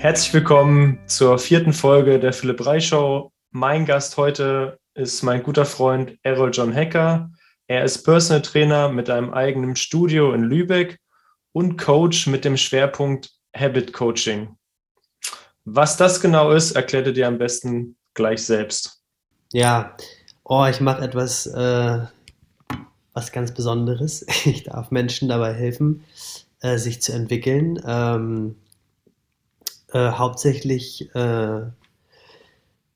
Herzlich willkommen zur vierten Folge der Philipp Reich Show. Mein Gast heute ist mein guter Freund Errol John Hecker. Er ist Personal Trainer mit einem eigenen Studio in Lübeck und Coach mit dem Schwerpunkt Habit Coaching. Was das genau ist, erklärt er dir am besten gleich selbst. Ja, oh, ich mache etwas, äh, was ganz Besonderes. Ich darf Menschen dabei helfen, äh, sich zu entwickeln. Ähm, äh, hauptsächlich äh,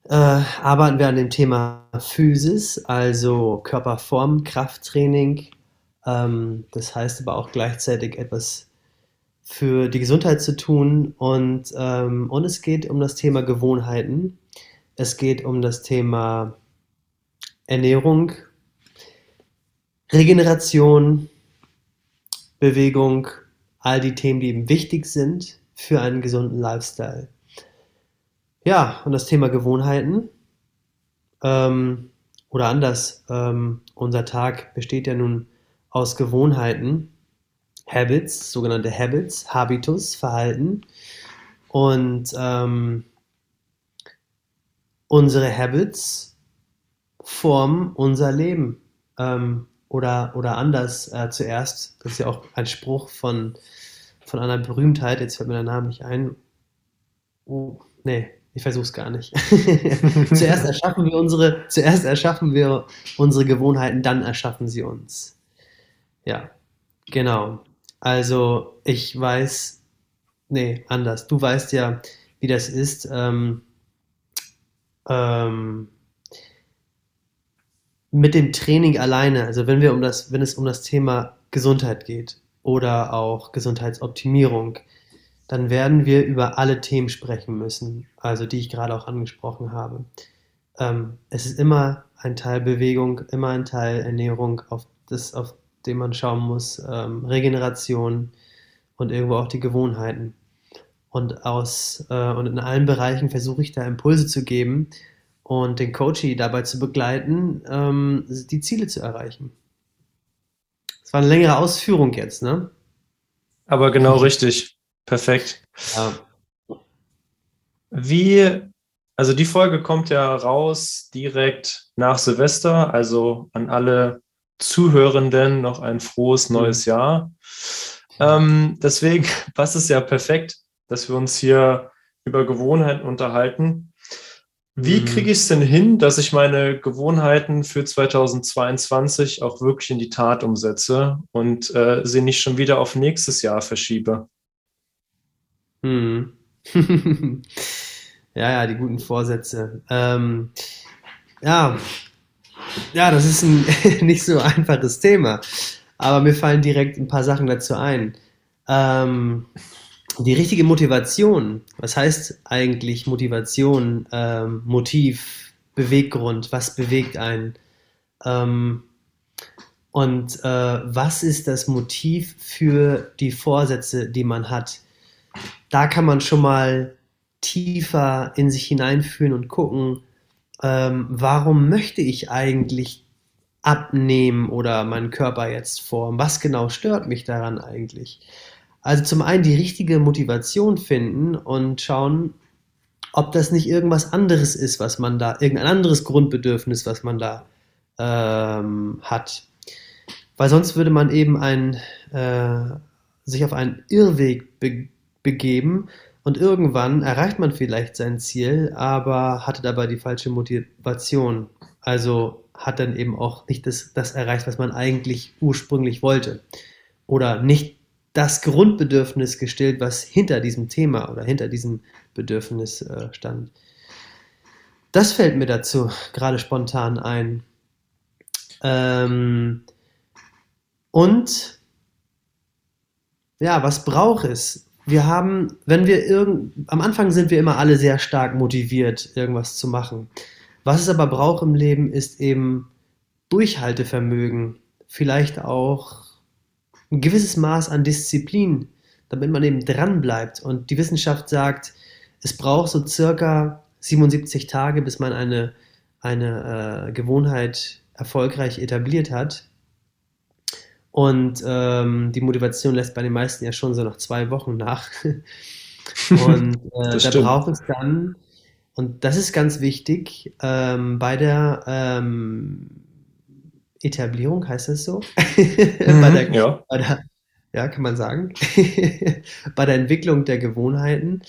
äh, arbeiten wir an dem Thema Physis, also Körperform, Krafttraining. Ähm, das heißt aber auch gleichzeitig etwas für die Gesundheit zu tun. Und, ähm, und es geht um das Thema Gewohnheiten. Es geht um das Thema Ernährung, Regeneration, Bewegung, all die Themen, die eben wichtig sind für einen gesunden Lifestyle. Ja, und das Thema Gewohnheiten. Ähm, oder anders, ähm, unser Tag besteht ja nun aus Gewohnheiten, Habits, sogenannte Habits, Habitus, Verhalten. Und ähm, unsere Habits formen unser Leben. Ähm, oder, oder anders äh, zuerst, das ist ja auch ein Spruch von von einer Berühmtheit, jetzt fällt mir der Name nicht ein. Oh, nee, ich versuche es gar nicht. zuerst erschaffen wir unsere, zuerst erschaffen wir unsere Gewohnheiten, dann erschaffen sie uns. Ja, genau. Also ich weiß, nee, anders. Du weißt ja, wie das ist. Ähm, ähm, mit dem Training alleine, also wenn wir um das, wenn es um das Thema Gesundheit geht, oder auch Gesundheitsoptimierung, dann werden wir über alle Themen sprechen müssen, also die ich gerade auch angesprochen habe. Ähm, es ist immer ein Teil Bewegung, immer ein Teil Ernährung, auf, das, auf den man schauen muss, ähm, Regeneration und irgendwo auch die Gewohnheiten. Und, aus, äh, und in allen Bereichen versuche ich da Impulse zu geben und den Coachie dabei zu begleiten, ähm, die Ziele zu erreichen war eine längere Ausführung jetzt, ne? Aber genau richtig. Perfekt. Ja. Wie, also die Folge kommt ja raus direkt nach Silvester, also an alle Zuhörenden noch ein frohes mhm. neues mhm. Jahr. Ähm, deswegen passt es ja perfekt, dass wir uns hier über Gewohnheiten unterhalten. Wie mhm. kriege ich es denn hin, dass ich meine Gewohnheiten für 2022 auch wirklich in die Tat umsetze und äh, sie nicht schon wieder auf nächstes Jahr verschiebe? Hm. ja, ja, die guten Vorsätze. Ähm, ja, ja, das ist ein nicht so einfaches Thema, aber mir fallen direkt ein paar Sachen dazu ein. Ähm, die richtige Motivation, was heißt eigentlich Motivation, ähm, Motiv, Beweggrund, was bewegt einen? Ähm, und äh, was ist das Motiv für die Vorsätze, die man hat? Da kann man schon mal tiefer in sich hineinführen und gucken, ähm, warum möchte ich eigentlich abnehmen oder meinen Körper jetzt formen? Was genau stört mich daran eigentlich? Also zum einen die richtige Motivation finden und schauen, ob das nicht irgendwas anderes ist, was man da, irgendein anderes Grundbedürfnis, was man da ähm, hat. Weil sonst würde man eben ein, äh, sich auf einen Irrweg be begeben und irgendwann erreicht man vielleicht sein Ziel, aber hatte dabei die falsche Motivation. Also hat dann eben auch nicht das, das erreicht, was man eigentlich ursprünglich wollte. Oder nicht das Grundbedürfnis gestillt, was hinter diesem Thema oder hinter diesem Bedürfnis äh, stand. Das fällt mir dazu gerade spontan ein. Ähm, und ja, was braucht es? Wir haben, wenn wir irgend, am Anfang sind wir immer alle sehr stark motiviert, irgendwas zu machen. Was es aber braucht im Leben, ist eben Durchhaltevermögen, vielleicht auch ein gewisses Maß an Disziplin, damit man eben dran bleibt. Und die Wissenschaft sagt, es braucht so circa 77 Tage, bis man eine, eine äh, Gewohnheit erfolgreich etabliert hat. Und ähm, die Motivation lässt bei den meisten ja schon so nach zwei Wochen nach. Und äh, da braucht es dann, und das ist ganz wichtig, ähm, bei der ähm, Etablierung, heißt das so? Mhm, bei der, ja. bei der, ja, kann man sagen, bei der Entwicklung der Gewohnheiten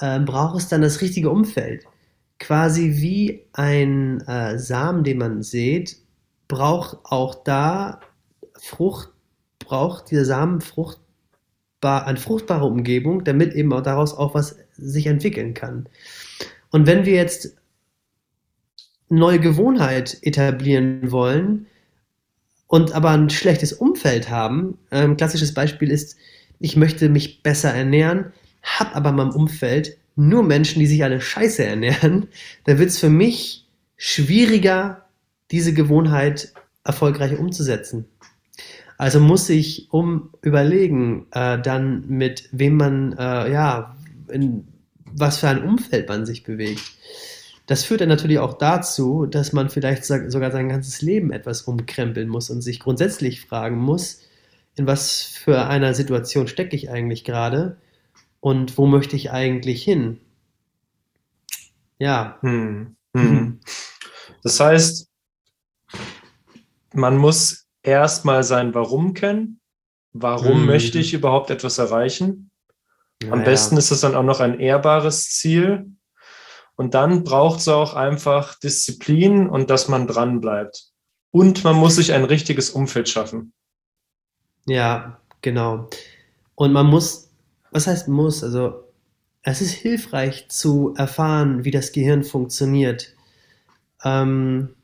ähm, braucht es dann das richtige Umfeld. Quasi wie ein äh, Samen, den man sät, braucht auch da Frucht, braucht dieser Samen fruchtbar, eine fruchtbare Umgebung, damit eben auch daraus auch was sich entwickeln kann. Und wenn wir jetzt neue Gewohnheit etablieren wollen und aber ein schlechtes Umfeld haben, ein ähm, klassisches Beispiel ist, ich möchte mich besser ernähren, habe aber in meinem Umfeld nur Menschen, die sich alle scheiße ernähren, da wird es für mich schwieriger, diese Gewohnheit erfolgreich umzusetzen. Also muss ich um überlegen, äh, dann mit wem man, äh, ja, in was für ein Umfeld man sich bewegt. Das führt dann natürlich auch dazu, dass man vielleicht sogar sein ganzes Leben etwas umkrempeln muss und sich grundsätzlich fragen muss, in was für einer Situation stecke ich eigentlich gerade und wo möchte ich eigentlich hin? Ja. Hm. Hm. Das heißt, man muss erstmal sein Warum kennen. Warum hm. möchte ich überhaupt etwas erreichen? Am naja. besten ist es dann auch noch ein ehrbares Ziel. Und dann braucht es auch einfach Disziplin und dass man dran bleibt. Und man muss sich ein richtiges Umfeld schaffen. Ja, genau. Und man muss was heißt muss? Also, es ist hilfreich zu erfahren, wie das Gehirn funktioniert. Ähm,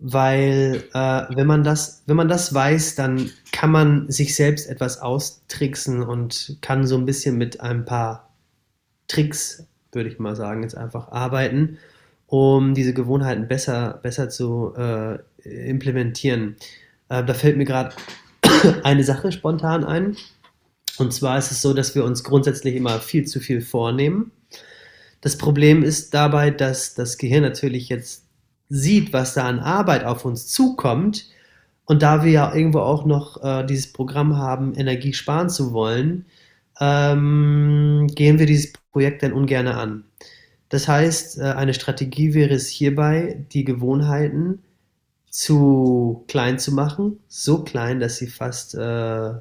weil äh, wenn man das, wenn man das weiß, dann kann man sich selbst etwas austricksen und kann so ein bisschen mit ein paar Tricks, würde ich mal sagen, jetzt einfach arbeiten, um diese Gewohnheiten besser, besser zu äh, implementieren. Äh, da fällt mir gerade eine Sache spontan ein. Und zwar ist es so, dass wir uns grundsätzlich immer viel zu viel vornehmen. Das Problem ist dabei, dass das Gehirn natürlich jetzt sieht, was da an Arbeit auf uns zukommt. Und da wir ja irgendwo auch noch äh, dieses Programm haben, Energie sparen zu wollen, ähm, gehen wir dieses Projekt dann ungern an. Das heißt, äh, eine Strategie wäre es hierbei, die Gewohnheiten zu klein zu machen, so klein, dass sie fast äh,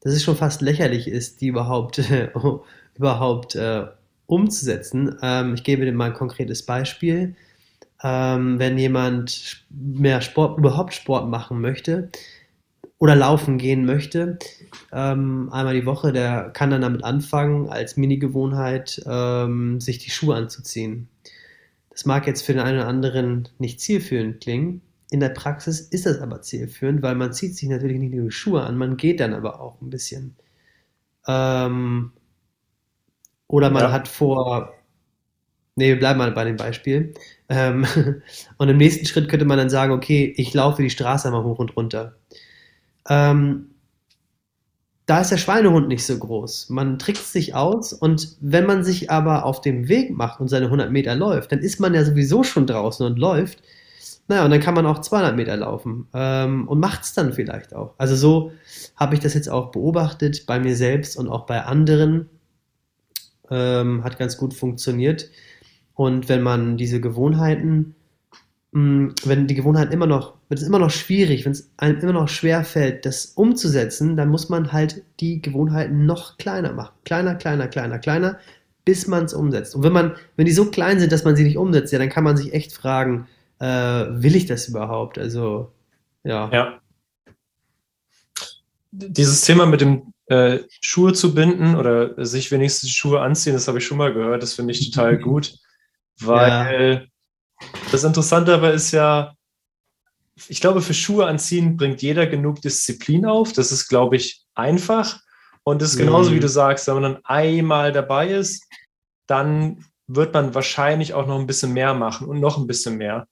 dass es schon fast lächerlich ist, die überhaupt, äh, überhaupt äh, umzusetzen. Ähm, ich gebe dir mal ein konkretes Beispiel. Ähm, wenn jemand mehr Sport, überhaupt Sport machen möchte oder laufen gehen möchte, ähm, einmal die Woche, der kann dann damit anfangen, als Mini-Gewohnheit ähm, sich die Schuhe anzuziehen. Das mag jetzt für den einen oder anderen nicht zielführend klingen, in der Praxis ist das aber zielführend, weil man zieht sich natürlich nicht nur die Schuhe an, man geht dann aber auch ein bisschen. Ähm, oder man ja. hat vor, nee, wir bleiben mal bei dem Beispiel. Ähm, und im nächsten Schritt könnte man dann sagen, okay, ich laufe die Straße einmal hoch und runter. Ähm, da ist der Schweinehund nicht so groß. Man trickst sich aus und wenn man sich aber auf dem Weg macht und seine 100 Meter läuft, dann ist man ja sowieso schon draußen und läuft naja, und dann kann man auch 200 Meter laufen ähm, und macht es dann vielleicht auch. Also so habe ich das jetzt auch beobachtet bei mir selbst und auch bei anderen. Ähm, hat ganz gut funktioniert. Und wenn man diese Gewohnheiten, wenn die Gewohnheiten immer noch, wenn es immer noch schwierig, wenn es einem immer noch schwer fällt, das umzusetzen, dann muss man halt die Gewohnheiten noch kleiner machen. Kleiner, kleiner, kleiner, kleiner, bis man es umsetzt. Und wenn man, wenn die so klein sind, dass man sie nicht umsetzt, ja, dann kann man sich echt fragen, äh, will ich das überhaupt? Also, ja. Ja. Dieses Thema mit dem äh, Schuhe zu binden oder sich wenigstens Schuhe anziehen, das habe ich schon mal gehört, das finde ich total gut, weil ja. Das Interessante aber ist ja, ich glaube, für Schuhe anziehen bringt jeder genug Disziplin auf. Das ist, glaube ich, einfach. Und das ist genauso, mhm. wie du sagst, wenn man dann einmal dabei ist, dann wird man wahrscheinlich auch noch ein bisschen mehr machen und noch ein bisschen mehr.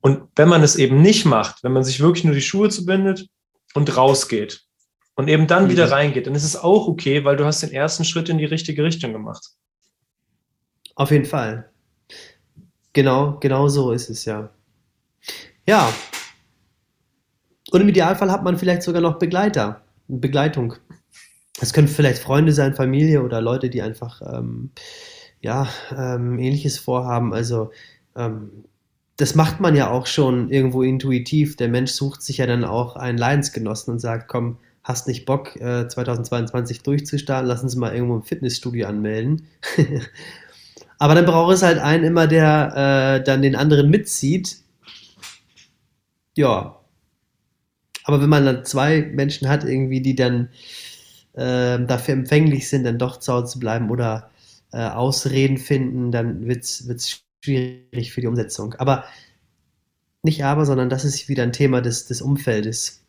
Und wenn man es eben nicht macht, wenn man sich wirklich nur die Schuhe zubindet und rausgeht und eben dann mhm. wieder reingeht, dann ist es auch okay, weil du hast den ersten Schritt in die richtige Richtung gemacht. Auf jeden Fall. Genau, genau so ist es ja. Ja. Und im Idealfall hat man vielleicht sogar noch Begleiter, Begleitung. Es können vielleicht Freunde sein, Familie oder Leute, die einfach ähm, ja, ähm, ähnliches vorhaben. Also ähm, das macht man ja auch schon irgendwo intuitiv. Der Mensch sucht sich ja dann auch einen Leidensgenossen und sagt, komm, hast nicht Bock, äh, 2022 durchzustarten, lass uns mal irgendwo im Fitnessstudio anmelden. Aber dann braucht es halt einen immer, der äh, dann den anderen mitzieht. Ja. Aber wenn man dann zwei Menschen hat, irgendwie, die dann äh, dafür empfänglich sind, dann doch zu Hause zu bleiben oder äh, Ausreden finden, dann wird es schwierig für die Umsetzung. Aber nicht aber, sondern das ist wieder ein Thema des, des Umfeldes.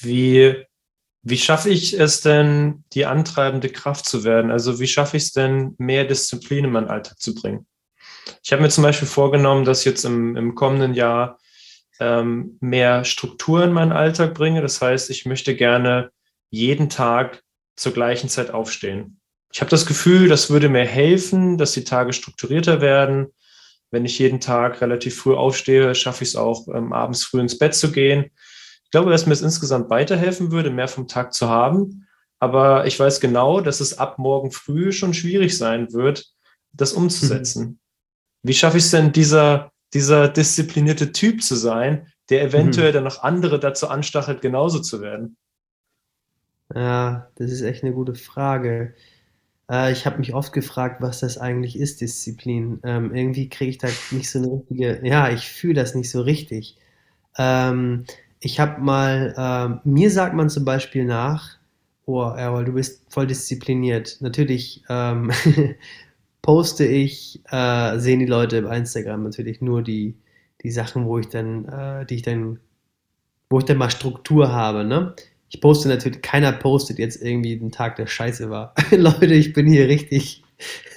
Wie, wie schaffe ich es denn, die antreibende Kraft zu werden? Also wie schaffe ich es denn, mehr Disziplin in meinen Alltag zu bringen? Ich habe mir zum Beispiel vorgenommen, dass jetzt im, im kommenden Jahr ähm, mehr Struktur in meinen Alltag bringe. Das heißt, ich möchte gerne jeden Tag zur gleichen Zeit aufstehen. Ich habe das Gefühl, das würde mir helfen, dass die Tage strukturierter werden. Wenn ich jeden Tag relativ früh aufstehe, schaffe ich es auch, ähm, abends früh ins Bett zu gehen. Ich glaube, dass mir es insgesamt weiterhelfen würde, mehr vom Tag zu haben. Aber ich weiß genau, dass es ab morgen früh schon schwierig sein wird, das umzusetzen. Mhm. Wie schaffe ich es denn, dieser, dieser disziplinierte Typ zu sein, der eventuell mhm. dann noch andere dazu anstachelt, genauso zu werden? Ja, das ist echt eine gute Frage. Äh, ich habe mich oft gefragt, was das eigentlich ist, Disziplin. Ähm, irgendwie kriege ich da nicht so eine richtige, ja, ich fühle das nicht so richtig. Ähm, ich habe mal, ähm, mir sagt man zum Beispiel nach, oh, Errol, du bist voll diszipliniert. Natürlich ähm, poste ich, äh, sehen die Leute im Instagram natürlich nur die, die Sachen, wo ich dann, äh, die ich dann, wo ich dann mal Struktur habe, ne? Ich poste natürlich, keiner postet jetzt irgendwie den Tag, der scheiße war. Leute, ich bin hier richtig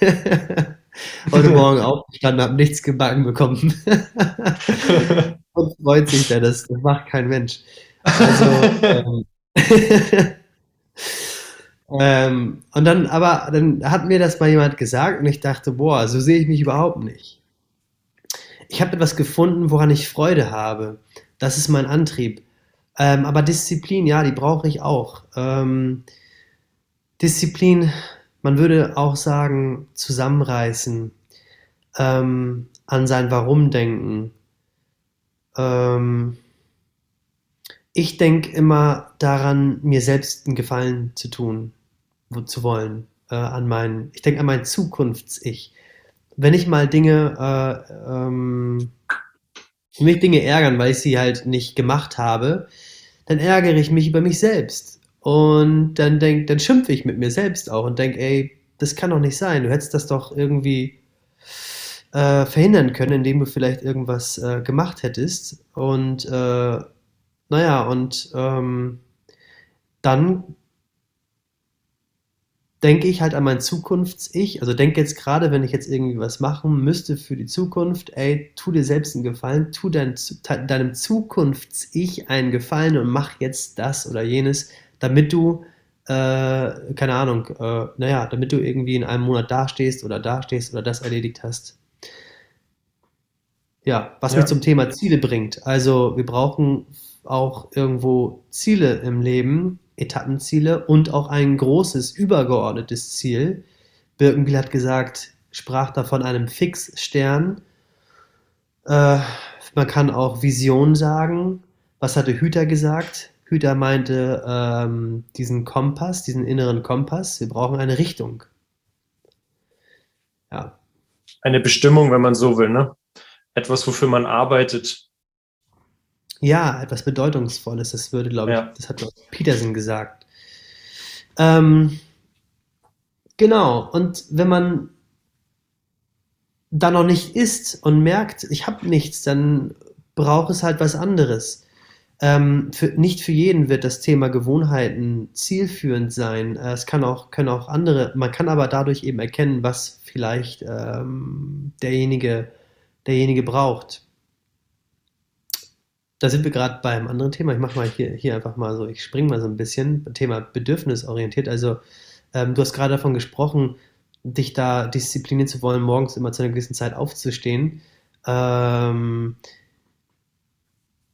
heute Morgen aufgestanden, habe nichts gebacken bekommen. Und freut sich das, das macht kein Mensch. Also, ähm, ähm, und dann, aber dann hat mir das mal jemand gesagt und ich dachte, boah, so sehe ich mich überhaupt nicht. Ich habe etwas gefunden, woran ich Freude habe. Das ist mein Antrieb. Ähm, aber Disziplin, ja, die brauche ich auch. Ähm, Disziplin, man würde auch sagen, zusammenreißen, ähm, an sein Warum denken. Ähm, ich denke immer daran, mir selbst einen Gefallen zu tun, zu wollen, äh, an mein, ich denke an mein Zukunfts-Ich. Wenn ich mal Dinge äh, ähm, mich Dinge ärgern, weil ich sie halt nicht gemacht habe, dann ärgere ich mich über mich selbst. Und dann denk, dann schimpfe ich mit mir selbst auch und denke, ey, das kann doch nicht sein. Du hättest das doch irgendwie äh, verhindern können, indem du vielleicht irgendwas äh, gemacht hättest. Und äh, naja, und ähm, dann denke ich halt an mein Zukunfts-Ich. Also denke jetzt gerade, wenn ich jetzt irgendwie was machen müsste für die Zukunft, ey, tu dir selbst einen Gefallen, tu dein, deinem Zukunfts-Ich einen Gefallen und mach jetzt das oder jenes, damit du, äh, keine Ahnung, äh, naja, damit du irgendwie in einem Monat dastehst oder dastehst oder das erledigt hast. Ja, was ja. mich zum Thema Ziele bringt. Also wir brauchen auch irgendwo Ziele im Leben, Etappenziele und auch ein großes übergeordnetes Ziel. Birkenbiel hat gesagt, sprach da von einem Fixstern. Äh, man kann auch Vision sagen. Was hatte Hüter gesagt? Hüter meinte ähm, diesen Kompass, diesen inneren Kompass. Wir brauchen eine Richtung. Ja. Eine Bestimmung, wenn man so will, ne? Etwas, wofür man arbeitet, ja, etwas Bedeutungsvolles, das würde, glaube ich, ja. das hat Peterson gesagt. Ähm, genau, und wenn man da noch nicht ist und merkt, ich habe nichts, dann braucht es halt was anderes. Ähm, für, nicht für jeden wird das Thema Gewohnheiten zielführend sein. Äh, es kann auch, können auch andere, man kann aber dadurch eben erkennen, was vielleicht ähm, derjenige, derjenige braucht da sind wir gerade beim anderen Thema. Ich mache mal hier, hier einfach mal so, ich springe mal so ein bisschen, Thema bedürfnisorientiert. Also ähm, du hast gerade davon gesprochen, dich da disziplinieren zu wollen, morgens immer zu einer gewissen Zeit aufzustehen. Ähm,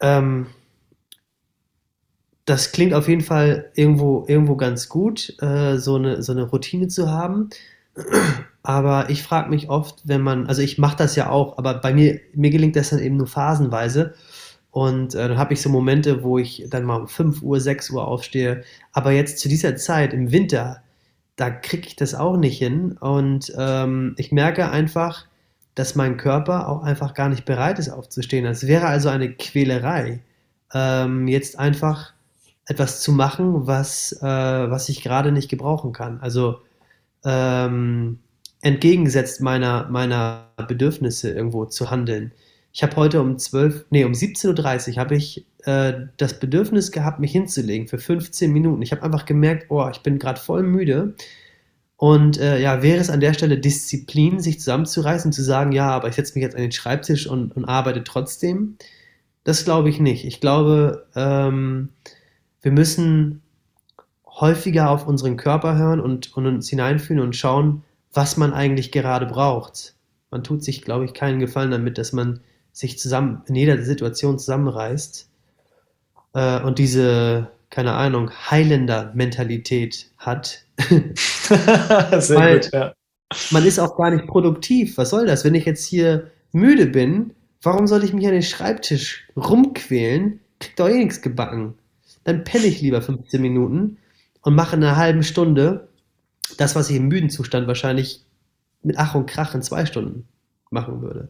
ähm, das klingt auf jeden Fall irgendwo, irgendwo ganz gut, äh, so, eine, so eine Routine zu haben. Aber ich frage mich oft, wenn man, also ich mache das ja auch, aber bei mir, mir gelingt das dann eben nur phasenweise. Und äh, dann habe ich so Momente, wo ich dann mal um 5 Uhr, 6 Uhr aufstehe. Aber jetzt zu dieser Zeit im Winter, da kriege ich das auch nicht hin. Und ähm, ich merke einfach, dass mein Körper auch einfach gar nicht bereit ist aufzustehen. Es wäre also eine Quälerei, ähm, jetzt einfach etwas zu machen, was, äh, was ich gerade nicht gebrauchen kann. Also ähm, entgegengesetzt meiner, meiner Bedürfnisse irgendwo zu handeln. Ich habe heute um 12, nee, um 17.30 Uhr habe ich äh, das Bedürfnis gehabt, mich hinzulegen für 15 Minuten. Ich habe einfach gemerkt, oh, ich bin gerade voll müde und äh, ja, wäre es an der Stelle Disziplin, sich zusammenzureißen, zu sagen, ja, aber ich setze mich jetzt an den Schreibtisch und, und arbeite trotzdem? Das glaube ich nicht. Ich glaube, ähm, wir müssen häufiger auf unseren Körper hören und, und uns hineinfühlen und schauen, was man eigentlich gerade braucht. Man tut sich, glaube ich, keinen Gefallen damit, dass man sich zusammen in jeder Situation zusammenreißt äh, und diese, keine Ahnung, Highlander-Mentalität hat, Sehr Weil gut, ja. Man ist auch gar nicht produktiv. Was soll das? Wenn ich jetzt hier müde bin, warum soll ich mich an den Schreibtisch rumquälen? Krieg doch eh nichts gebacken. Dann penne ich lieber 15 Minuten und mache in einer halben Stunde das, was ich im müden Zustand wahrscheinlich mit Ach und Krach in zwei Stunden machen würde.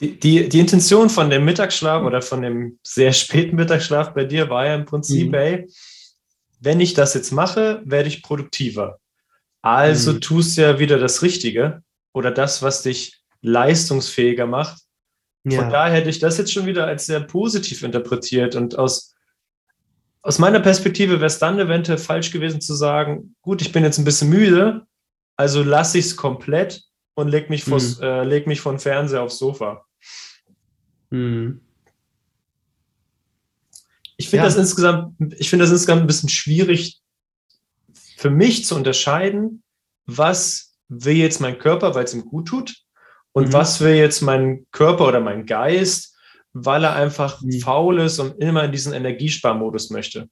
Die, die, die Intention von dem Mittagsschlaf oder von dem sehr späten Mittagsschlaf bei dir war ja im Prinzip, mhm. ey, wenn ich das jetzt mache, werde ich produktiver. Also mhm. tust du ja wieder das Richtige oder das, was dich leistungsfähiger macht. Ja. Von daher hätte ich das jetzt schon wieder als sehr positiv interpretiert und aus, aus meiner Perspektive wäre es dann eventuell falsch gewesen zu sagen, gut, ich bin jetzt ein bisschen müde, also lasse ich es komplett und leg mich, mhm. äh, leg mich von Fernseher aufs Sofa. Mhm. Ich finde ja. das insgesamt, ich finde das insgesamt ein bisschen schwierig für mich zu unterscheiden, was will jetzt mein Körper, weil es ihm gut tut, und mhm. was will jetzt mein Körper oder mein Geist, weil er einfach mhm. faul ist und immer in diesen Energiesparmodus möchte.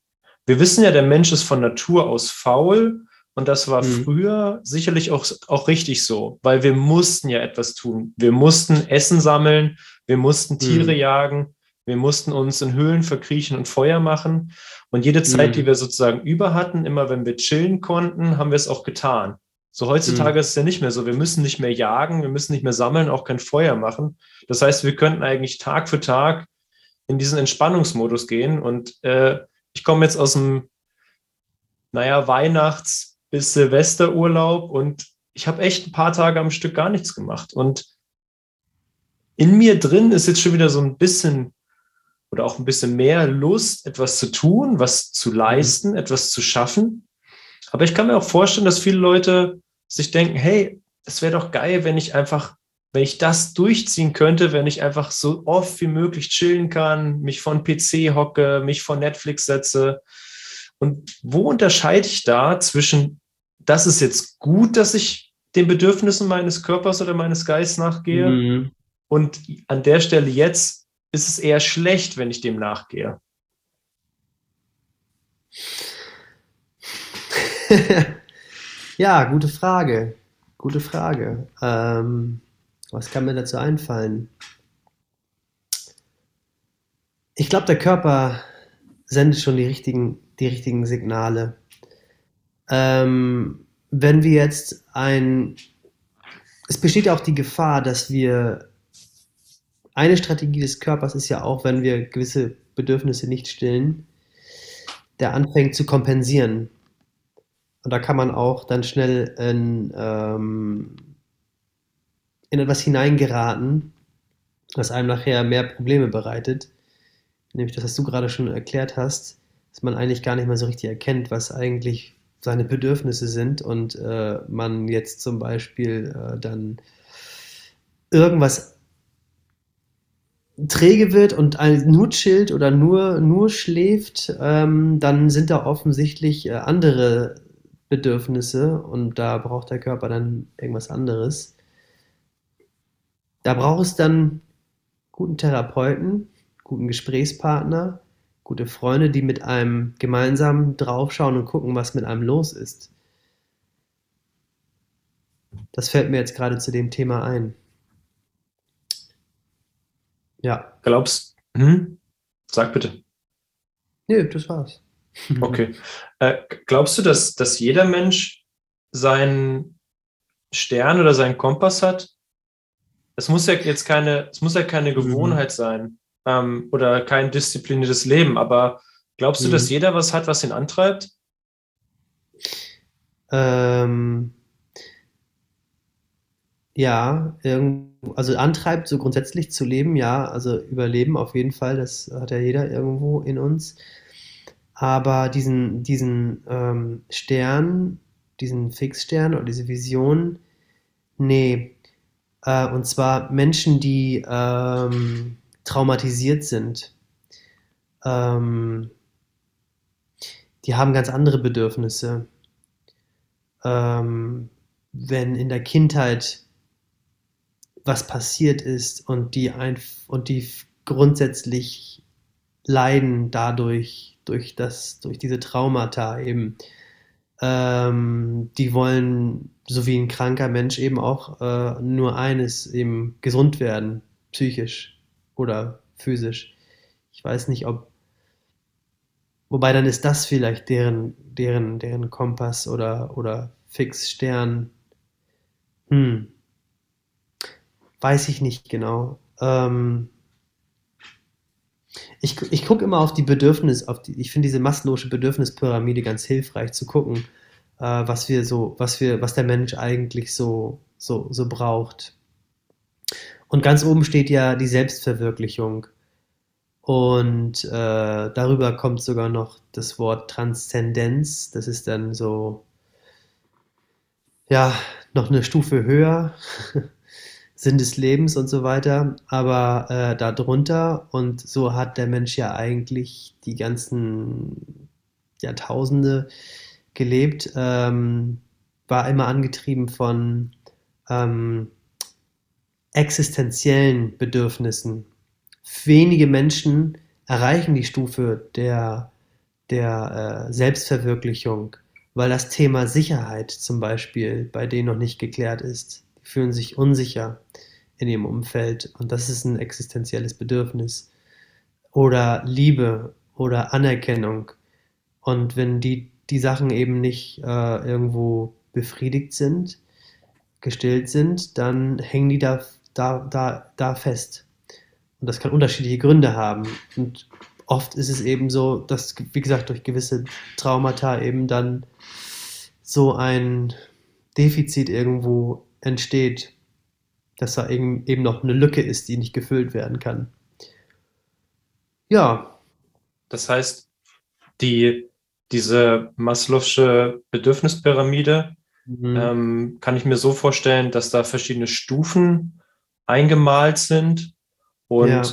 Wir wissen ja, der Mensch ist von Natur aus faul und das war mhm. früher sicherlich auch, auch richtig so, weil wir mussten ja etwas tun. Wir mussten Essen sammeln, wir mussten Tiere mhm. jagen, wir mussten uns in Höhlen verkriechen und Feuer machen. Und jede Zeit, mhm. die wir sozusagen über hatten, immer wenn wir chillen konnten, haben wir es auch getan. So heutzutage mhm. ist es ja nicht mehr so. Wir müssen nicht mehr jagen, wir müssen nicht mehr sammeln, auch kein Feuer machen. Das heißt, wir könnten eigentlich Tag für Tag in diesen Entspannungsmodus gehen. Und äh, ich komme jetzt aus dem, naja, Weihnachts- bis Silvesterurlaub und ich habe echt ein paar Tage am Stück gar nichts gemacht. Und in mir drin ist jetzt schon wieder so ein bisschen oder auch ein bisschen mehr Lust, etwas zu tun, was zu mhm. leisten, etwas zu schaffen. Aber ich kann mir auch vorstellen, dass viele Leute sich denken, hey, es wäre doch geil, wenn ich einfach, wenn ich das durchziehen könnte, wenn ich einfach so oft wie möglich chillen kann, mich von PC hocke, mich von Netflix setze. Und wo unterscheide ich da zwischen, das ist jetzt gut, dass ich den Bedürfnissen meines Körpers oder meines Geistes nachgehe mhm. und an der Stelle jetzt ist es eher schlecht, wenn ich dem nachgehe? ja, gute Frage. Gute Frage. Ähm, was kann mir dazu einfallen? Ich glaube, der Körper sendet schon die richtigen, die richtigen Signale. Ähm, wenn wir jetzt ein, es besteht auch die Gefahr, dass wir eine Strategie des Körpers ist ja auch, wenn wir gewisse Bedürfnisse nicht stillen, der anfängt zu kompensieren. Und da kann man auch dann schnell in, ähm, in etwas hineingeraten, was einem nachher mehr Probleme bereitet. Nämlich das, was du gerade schon erklärt hast, dass man eigentlich gar nicht mehr so richtig erkennt, was eigentlich seine Bedürfnisse sind und äh, man jetzt zum Beispiel äh, dann irgendwas träge wird und nur chillt oder nur, nur schläft, ähm, dann sind da offensichtlich äh, andere Bedürfnisse und da braucht der Körper dann irgendwas anderes. Da braucht es dann guten Therapeuten, guten Gesprächspartner, gute Freunde, die mit einem gemeinsam draufschauen und gucken, was mit einem los ist. Das fällt mir jetzt gerade zu dem Thema ein. Ja. Glaubst, hm? Sag bitte. Nö, das war's. Okay. Äh, glaubst du, dass, dass jeder Mensch seinen Stern oder seinen Kompass hat? Es muss ja jetzt keine, es muss ja keine mhm. Gewohnheit mhm. sein ähm, oder kein diszipliniertes Leben, aber glaubst du, mhm. dass jeder was hat, was ihn antreibt? Ähm, ja, also antreibt so grundsätzlich zu leben, ja, also überleben auf jeden Fall, das hat ja jeder irgendwo in uns. Aber diesen, diesen ähm, Stern, diesen Fixstern oder diese Vision, nee. Äh, und zwar Menschen, die ähm, traumatisiert sind, ähm, die haben ganz andere Bedürfnisse. Ähm, wenn in der Kindheit was passiert ist und die, ein, und die grundsätzlich leiden dadurch, durch, das, durch diese Traumata eben. Ähm, die wollen, so wie ein kranker Mensch eben auch, äh, nur eines, eben gesund werden, psychisch oder physisch. Ich weiß nicht, ob. Wobei dann ist das vielleicht deren, deren, deren Kompass oder, oder Fixstern. Hm, Weiß ich nicht genau. Ähm, ich ich gucke immer auf die Bedürfnis, auf die, ich finde diese Maslow'sche Bedürfnispyramide ganz hilfreich zu gucken, äh, was wir so, was wir, was der Mensch eigentlich so, so, so braucht. Und ganz oben steht ja die Selbstverwirklichung. Und äh, darüber kommt sogar noch das Wort Transzendenz. Das ist dann so, ja, noch eine Stufe höher. Sinn des Lebens und so weiter, aber äh, darunter und so hat der Mensch ja eigentlich die ganzen Jahrtausende gelebt, ähm, war immer angetrieben von ähm, existenziellen Bedürfnissen. Wenige Menschen erreichen die Stufe der, der äh, Selbstverwirklichung, weil das Thema Sicherheit zum Beispiel bei denen noch nicht geklärt ist fühlen sich unsicher in ihrem Umfeld und das ist ein existenzielles Bedürfnis. Oder Liebe oder Anerkennung. Und wenn die, die Sachen eben nicht äh, irgendwo befriedigt sind, gestillt sind, dann hängen die da, da, da, da fest. Und das kann unterschiedliche Gründe haben. Und oft ist es eben so, dass, wie gesagt, durch gewisse Traumata eben dann so ein Defizit irgendwo entsteht, dass da eben noch eine Lücke ist, die nicht gefüllt werden kann. Ja. Das heißt, die, diese Maslow'sche Bedürfnispyramide mhm. ähm, kann ich mir so vorstellen, dass da verschiedene Stufen eingemalt sind und ja.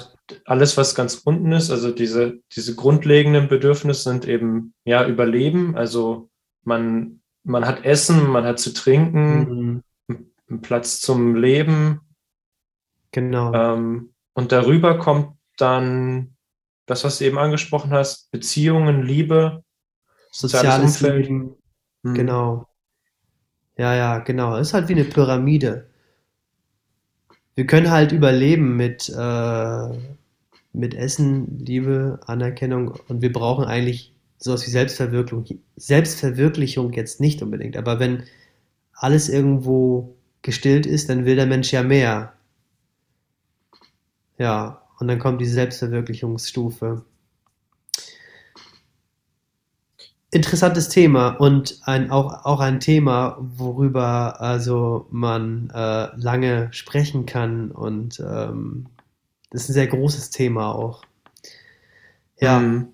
alles, was ganz unten ist, also diese, diese grundlegenden Bedürfnisse sind eben ja Überleben, also man, man hat Essen, man hat zu trinken, mhm einen Platz zum Leben. Genau. Ähm, und darüber kommt dann das, was du eben angesprochen hast, Beziehungen, Liebe, soziales, soziales Umfeld. Leben. Hm. Genau. Ja, ja, genau. Ist halt wie eine Pyramide. Wir können halt überleben mit, äh, mit Essen, Liebe, Anerkennung und wir brauchen eigentlich sowas wie Selbstverwirklichung. Selbstverwirklichung jetzt nicht unbedingt, aber wenn alles irgendwo gestillt ist, dann will der Mensch ja mehr. Ja, und dann kommt die Selbstverwirklichungsstufe. Interessantes Thema und ein, auch, auch ein Thema, worüber also man äh, lange sprechen kann und ähm, das ist ein sehr großes Thema auch. Ja, mhm.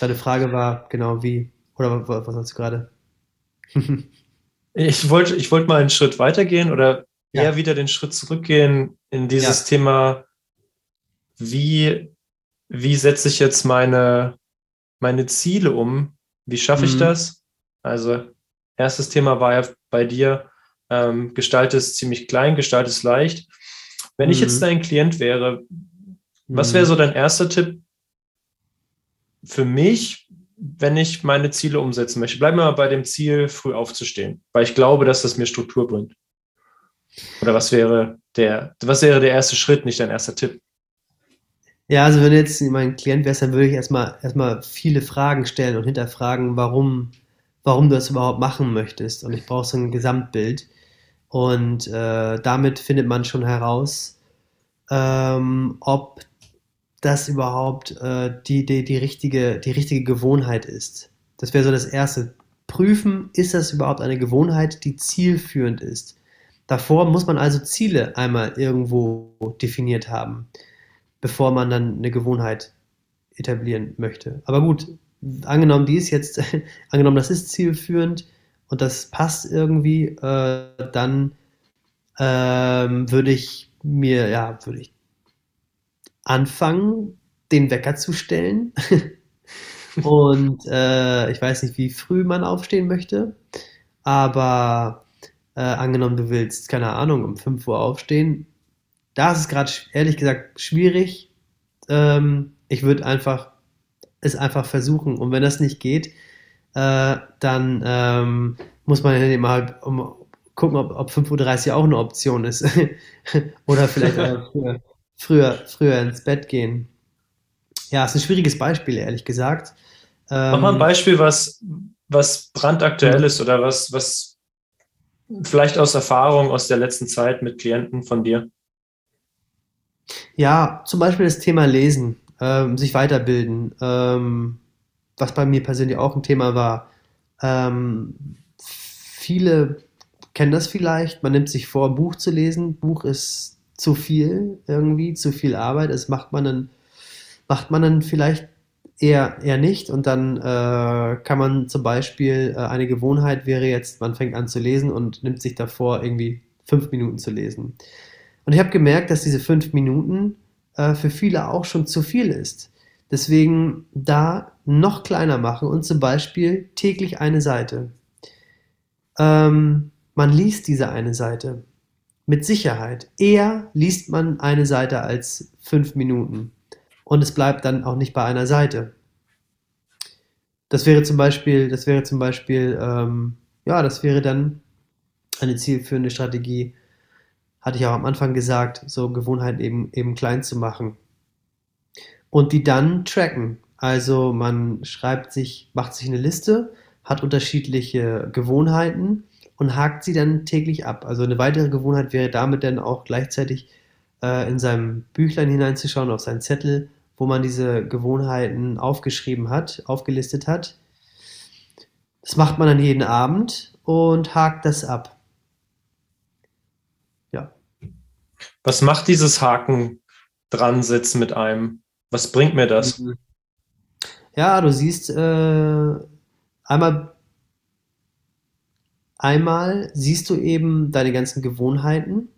deine Frage war genau wie, oder was, was hast du gerade? Ich wollte ich wollt mal einen Schritt weitergehen oder ja. eher wieder den Schritt zurückgehen in dieses ja. Thema, wie, wie setze ich jetzt meine, meine Ziele um? Wie schaffe ich mhm. das? Also, erstes Thema war ja bei dir, ähm, Gestalt ist ziemlich klein, Gestalt ist leicht. Wenn mhm. ich jetzt mhm. dein Klient wäre, was wäre mhm. so dein erster Tipp, für mich, wenn ich meine Ziele umsetzen möchte, bleiben wir mal bei dem Ziel, früh aufzustehen, weil ich glaube, dass das mir Struktur bringt. Oder was wäre der, was wäre der erste Schritt, nicht dein erster Tipp? Ja, also wenn du jetzt mein Klient wärst, dann würde ich erstmal erstmal viele Fragen stellen und hinterfragen, warum, warum du das überhaupt machen möchtest. Und ich brauche so ein Gesamtbild. Und äh, damit findet man schon heraus, ähm, ob das überhaupt äh, die, die, die, richtige, die richtige Gewohnheit ist. Das wäre so das Erste. Prüfen, ist das überhaupt eine Gewohnheit, die zielführend ist? Davor muss man also Ziele einmal irgendwo definiert haben bevor man dann eine Gewohnheit etablieren möchte. Aber gut, angenommen, die ist jetzt, angenommen, das ist zielführend und das passt irgendwie, äh, dann ähm, würde ich mir, ja, würde ich anfangen, den Wecker zu stellen. und äh, ich weiß nicht, wie früh man aufstehen möchte, aber äh, angenommen, du willst, keine Ahnung, um 5 Uhr aufstehen, da ist es gerade ehrlich gesagt schwierig. Ähm, ich würde einfach es einfach versuchen. Und wenn das nicht geht, äh, dann ähm, muss man eben halt um, gucken, ob, ob 5.30 Uhr auch eine Option ist. Oder vielleicht früher, früher, früher ins Bett gehen. Ja, ist ein schwieriges Beispiel, ehrlich gesagt. Ähm, Mach mal ein Beispiel, was, was brandaktuell ist oder was, was vielleicht aus Erfahrung aus der letzten Zeit mit Klienten von dir. Ja, zum Beispiel das Thema Lesen, ähm, sich weiterbilden, ähm, was bei mir persönlich auch ein Thema war. Ähm, viele kennen das vielleicht, man nimmt sich vor, ein Buch zu lesen. Buch ist zu viel irgendwie, zu viel Arbeit. Das macht man dann, macht man dann vielleicht eher, eher nicht. Und dann äh, kann man zum Beispiel, äh, eine Gewohnheit wäre jetzt, man fängt an zu lesen und nimmt sich davor, irgendwie fünf Minuten zu lesen. Und ich habe gemerkt, dass diese fünf Minuten äh, für viele auch schon zu viel ist. Deswegen da noch kleiner machen und zum Beispiel täglich eine Seite. Ähm, man liest diese eine Seite. Mit Sicherheit. Eher liest man eine Seite als fünf Minuten. Und es bleibt dann auch nicht bei einer Seite. Das wäre zum Beispiel, das wäre zum Beispiel, ähm, ja, das wäre dann eine zielführende Strategie, hatte ich auch am Anfang gesagt, so Gewohnheiten eben, eben klein zu machen. Und die dann tracken. Also man schreibt sich, macht sich eine Liste, hat unterschiedliche Gewohnheiten und hakt sie dann täglich ab. Also eine weitere Gewohnheit wäre damit dann auch gleichzeitig äh, in seinem Büchlein hineinzuschauen, auf seinen Zettel, wo man diese Gewohnheiten aufgeschrieben hat, aufgelistet hat. Das macht man dann jeden Abend und hakt das ab. Was macht dieses Haken dran sitzen mit einem? Was bringt mir das? Mhm. Ja, du siehst äh, einmal, einmal siehst du eben deine ganzen Gewohnheiten,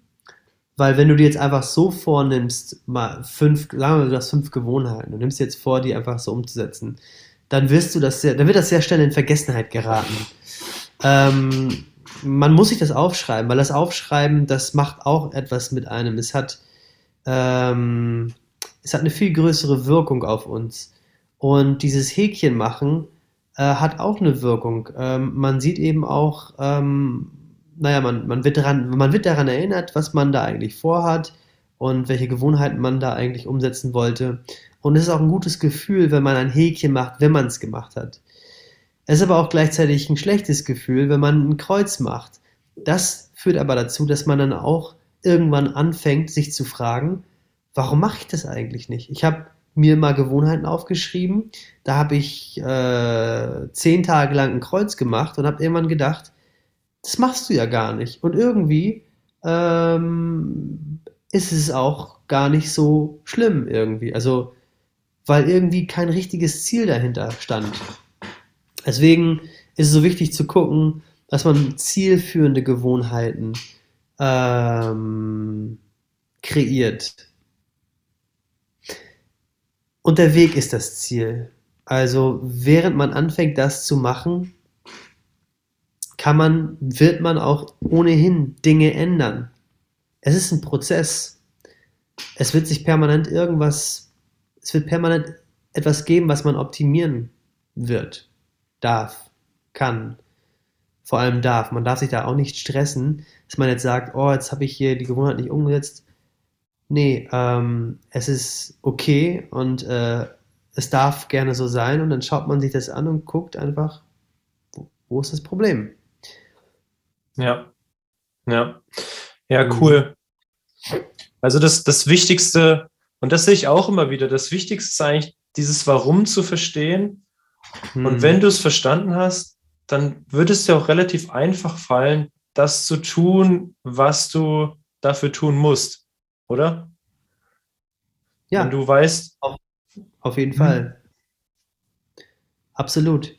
weil wenn du dir jetzt einfach so vornimmst, mal fünf, sagen wir mal, du hast fünf Gewohnheiten, du nimmst jetzt vor, die einfach so umzusetzen, dann wirst du das sehr, dann wird das sehr schnell in Vergessenheit geraten. Ähm, man muss sich das aufschreiben, weil das Aufschreiben, das macht auch etwas mit einem. Es hat, ähm, es hat eine viel größere Wirkung auf uns. Und dieses Häkchen machen hat auch eine Wirkung. Ähm, man sieht eben auch, ähm, naja, man, man, wird daran, man wird daran erinnert, was man da eigentlich vorhat und welche Gewohnheiten man da eigentlich umsetzen wollte. Und es ist auch ein gutes Gefühl, wenn man ein Häkchen macht, wenn man es gemacht hat. Es ist aber auch gleichzeitig ein schlechtes Gefühl, wenn man ein Kreuz macht. Das führt aber dazu, dass man dann auch irgendwann anfängt, sich zu fragen, warum mache ich das eigentlich nicht? Ich habe mir mal Gewohnheiten aufgeschrieben, da habe ich äh, zehn Tage lang ein Kreuz gemacht und habe irgendwann gedacht, das machst du ja gar nicht. Und irgendwie ähm, ist es auch gar nicht so schlimm irgendwie. Also, weil irgendwie kein richtiges Ziel dahinter stand. Deswegen ist es so wichtig zu gucken, dass man zielführende Gewohnheiten ähm, kreiert. Und der Weg ist das Ziel. Also während man anfängt, das zu machen, kann man, wird man auch ohnehin Dinge ändern. Es ist ein Prozess. Es wird sich permanent irgendwas, es wird permanent etwas geben, was man optimieren wird, darf, kann. Vor allem darf. Man darf sich da auch nicht stressen, dass man jetzt sagt, oh, jetzt habe ich hier die Gewohnheit nicht umgesetzt. Nee, ähm, es ist okay und äh, es darf gerne so sein und dann schaut man sich das an und guckt einfach, wo, wo ist das Problem? Ja, ja, ja, cool. Also das, das Wichtigste, und das sehe ich auch immer wieder, das Wichtigste ist eigentlich, dieses Warum zu verstehen. Mhm. Und wenn du es verstanden hast, dann wird es dir auch relativ einfach fallen, das zu tun, was du dafür tun musst, oder? Ja. Wenn du weißt. Auf, auf jeden Fall. Absolut.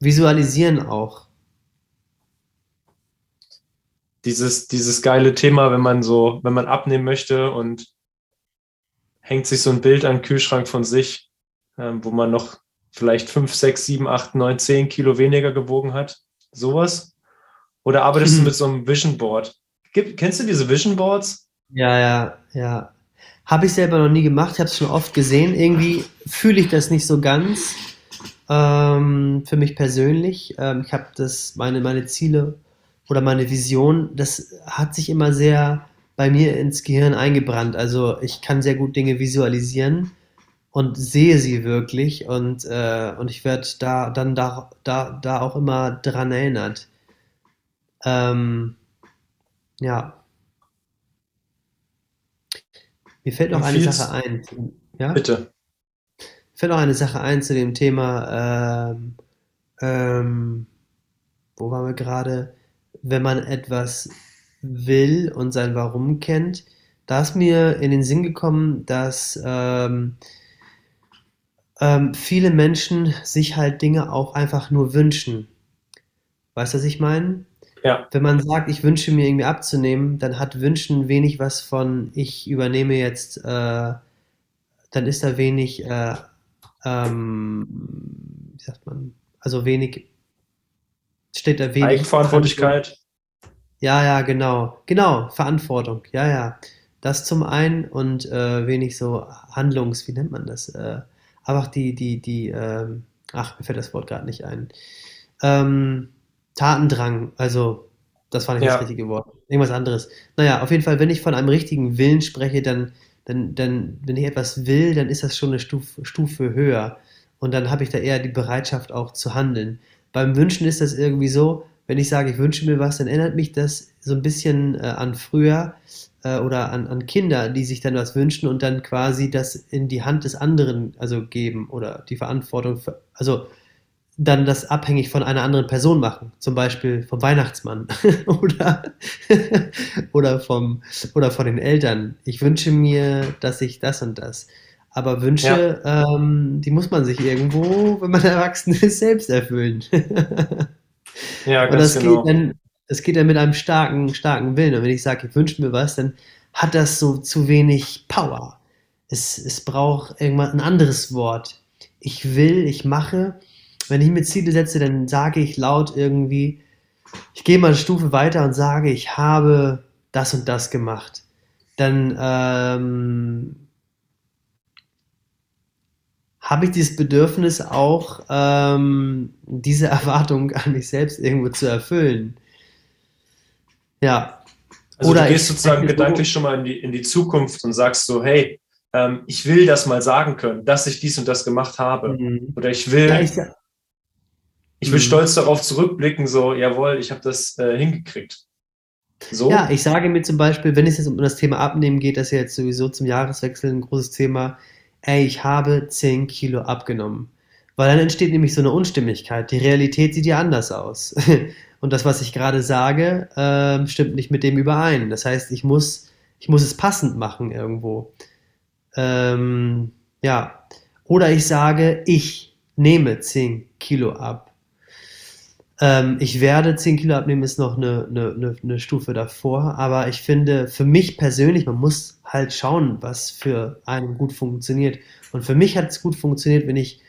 Visualisieren auch. Dieses, dieses geile Thema, wenn man so, wenn man abnehmen möchte und hängt sich so ein Bild an den Kühlschrank von sich, äh, wo man noch vielleicht 5, 6, 7, 8, 9, 10 Kilo weniger gewogen hat. Sowas. Oder arbeitest hm. du mit so einem Vision Board? Gibt, kennst du diese Vision Boards? Ja, ja, ja. Habe ich selber noch nie gemacht, ich habe es schon oft gesehen. Irgendwie fühle ich das nicht so ganz. Ähm, für mich persönlich. Ähm, ich habe das, meine, meine Ziele oder meine Vision, das hat sich immer sehr bei mir ins Gehirn eingebrannt. Also ich kann sehr gut Dinge visualisieren und sehe sie wirklich und, äh, und ich werde da dann da, da, da auch immer dran erinnert. Ähm, ja. Mir fällt noch eine Sache ein. Ja? Bitte. Mir fällt noch eine Sache ein zu dem Thema, ähm, ähm, wo waren wir gerade? Wenn man etwas will und sein Warum kennt, da ist mir in den Sinn gekommen, dass ähm, ähm, viele Menschen sich halt Dinge auch einfach nur wünschen. Weißt du, was ich meine? Ja. Wenn man sagt, ich wünsche mir irgendwie abzunehmen, dann hat Wünschen wenig was von, ich übernehme jetzt, äh, dann ist da wenig, äh, ähm, wie sagt man, also wenig, steht da wenig. Eigenverantwortlichkeit. Ja, ja, genau. Genau, Verantwortung. Ja, ja. Das zum einen und äh, wenig so Handlungs, wie nennt man das? Äh, einfach die, die, die, ähm, ach, mir fällt das Wort gerade nicht ein. Ähm, Tatendrang, also das war nicht ja. das richtige Wort. Irgendwas anderes. Naja, auf jeden Fall, wenn ich von einem richtigen Willen spreche, dann, dann, dann wenn ich etwas will, dann ist das schon eine Stufe, Stufe höher. Und dann habe ich da eher die Bereitschaft auch zu handeln. Beim Wünschen ist das irgendwie so, wenn ich sage, ich wünsche mir was, dann erinnert mich das so ein bisschen äh, an früher äh, oder an, an Kinder, die sich dann was wünschen und dann quasi das in die Hand des anderen also geben oder die Verantwortung, für, also dann das abhängig von einer anderen Person machen, zum Beispiel vom Weihnachtsmann oder, oder, vom, oder von den Eltern. Ich wünsche mir, dass ich das und das. Aber Wünsche, ja. ähm, die muss man sich irgendwo, wenn man erwachsen ist, selbst erfüllen. Ja, ganz und das genau. Geht dann, das geht dann mit einem starken, starken Willen. Und wenn ich sage, ich wünsche mir was, dann hat das so zu wenig Power. Es, es braucht irgendwann ein anderes Wort. Ich will, ich mache. Wenn ich mir Ziele setze, dann sage ich laut irgendwie, ich gehe mal eine Stufe weiter und sage, ich habe das und das gemacht. Dann ähm, habe ich dieses Bedürfnis auch, ähm, diese Erwartung an mich selbst irgendwo zu erfüllen. Ja. Also Oder du gehst sozusagen gedanklich schon mal in die, in die Zukunft und sagst so, hey, ähm, ich will das mal sagen können, dass ich dies und das gemacht habe. Mhm. Oder ich will, ja, ich, ich, will mhm. stolz darauf zurückblicken, so, jawohl, ich habe das äh, hingekriegt. So? Ja, ich sage mir zum Beispiel, wenn es jetzt um das Thema Abnehmen geht, das ist ja jetzt sowieso zum Jahreswechsel ein großes Thema, ey, ich habe 10 Kilo abgenommen. Weil dann entsteht nämlich so eine Unstimmigkeit. Die Realität sieht ja anders aus. Und das, was ich gerade sage, äh, stimmt nicht mit dem überein. Das heißt, ich muss, ich muss es passend machen irgendwo. Ähm, ja. Oder ich sage, ich nehme 10 Kilo ab. Ähm, ich werde 10 Kilo abnehmen, ist noch eine, eine, eine, Stufe davor. Aber ich finde, für mich persönlich, man muss halt schauen, was für einen gut funktioniert. Und für mich hat es gut funktioniert, wenn ich,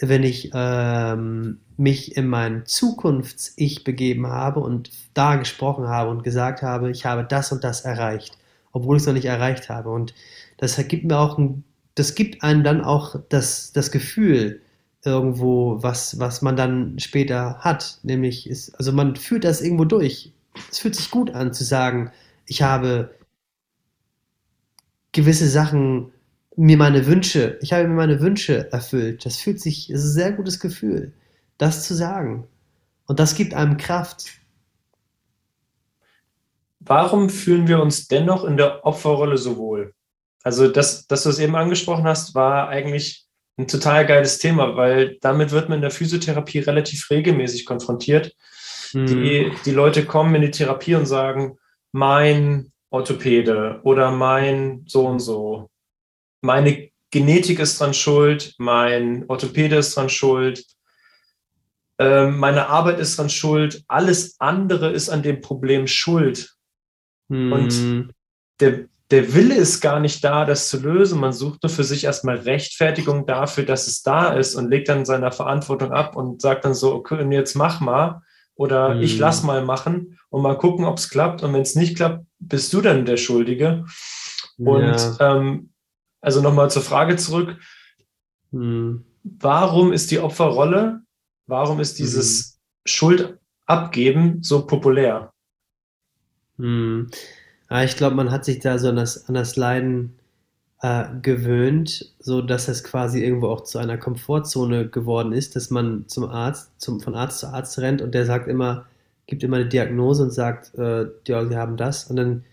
wenn ich ähm, mich in mein Zukunfts-Ich begeben habe und da gesprochen habe und gesagt habe, ich habe das und das erreicht, obwohl ich es noch nicht erreicht habe. Und das gibt mir auch ein das gibt einem dann auch das, das Gefühl irgendwo, was, was man dann später hat. Nämlich ist, also man fühlt das irgendwo durch. Es fühlt sich gut an zu sagen, ich habe gewisse Sachen, mir meine Wünsche, ich habe mir meine Wünsche erfüllt. Das fühlt sich, es ist ein sehr gutes Gefühl, das zu sagen. Und das gibt einem Kraft. Warum fühlen wir uns dennoch in der Opferrolle so wohl? Also, das, dass du es eben angesprochen hast, war eigentlich ein total geiles Thema, weil damit wird man in der Physiotherapie relativ regelmäßig konfrontiert. Mhm. Die, die Leute kommen in die Therapie und sagen, mein Orthopäde oder mein so und so, meine Genetik ist dran schuld, mein Orthopäde ist dran schuld, äh, meine Arbeit ist dran schuld, alles andere ist an dem Problem schuld. Mhm. Und der, der Wille ist gar nicht da, das zu lösen. Man sucht nur für sich erstmal Rechtfertigung dafür, dass es da ist und legt dann seine Verantwortung ab und sagt dann so, okay, jetzt mach mal oder mhm. ich lass mal machen und mal gucken, ob es klappt. Und wenn es nicht klappt, bist du dann der Schuldige. Und ja. ähm, also nochmal zur Frage zurück. Mhm. Warum ist die Opferrolle, warum ist dieses mhm. Schuldabgeben so populär? Ja, ich glaube, man hat sich da so an das, an das Leiden äh, gewöhnt, so dass es quasi irgendwo auch zu einer Komfortzone geworden ist, dass man zum Arzt, zum, von Arzt zu Arzt rennt und der sagt immer, gibt immer eine Diagnose und sagt, äh, ja, sie haben das und dann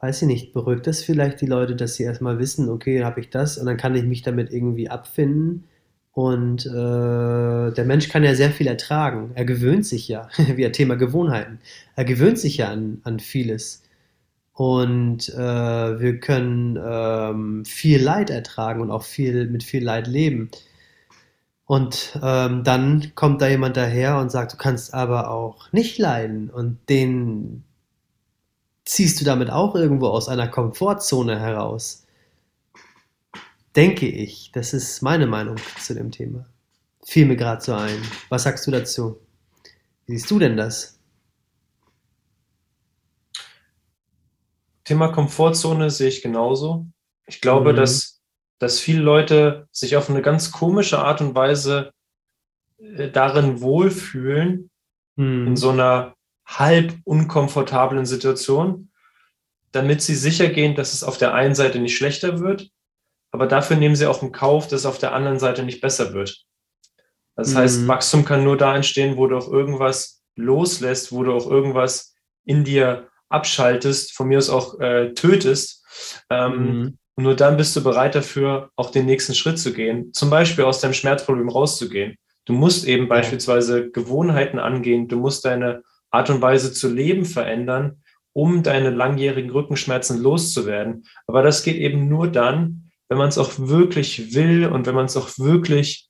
weiß ich nicht, beruhigt das vielleicht die Leute, dass sie erstmal wissen, okay, habe ich das und dann kann ich mich damit irgendwie abfinden. Und äh, der Mensch kann ja sehr viel ertragen. Er gewöhnt sich ja, wie ein Thema Gewohnheiten. Er gewöhnt sich ja an, an vieles. Und äh, wir können ähm, viel Leid ertragen und auch viel mit viel Leid leben. Und ähm, dann kommt da jemand daher und sagt, du kannst aber auch nicht leiden. Und den ziehst du damit auch irgendwo aus einer Komfortzone heraus. Denke ich. Das ist meine Meinung zu dem Thema. Fiel mir gerade so ein. Was sagst du dazu? Wie siehst du denn das? Thema Komfortzone sehe ich genauso. Ich glaube, mhm. dass, dass viele Leute sich auf eine ganz komische Art und Weise äh, darin wohlfühlen, mhm. in so einer halb unkomfortablen Situation, damit sie sicher gehen, dass es auf der einen Seite nicht schlechter wird, aber dafür nehmen sie auch in Kauf, dass es auf der anderen Seite nicht besser wird. Das mhm. heißt, Wachstum kann nur da entstehen, wo du auch irgendwas loslässt, wo du auch irgendwas in dir abschaltest, von mir aus auch äh, tötest. Ähm, mhm. Und nur dann bist du bereit dafür, auch den nächsten Schritt zu gehen. Zum Beispiel aus deinem Schmerzproblem rauszugehen. Du musst eben ja. beispielsweise Gewohnheiten angehen. Du musst deine Art und Weise zu leben verändern, um deine langjährigen Rückenschmerzen loszuwerden. Aber das geht eben nur dann, wenn man es auch wirklich will und wenn man es auch wirklich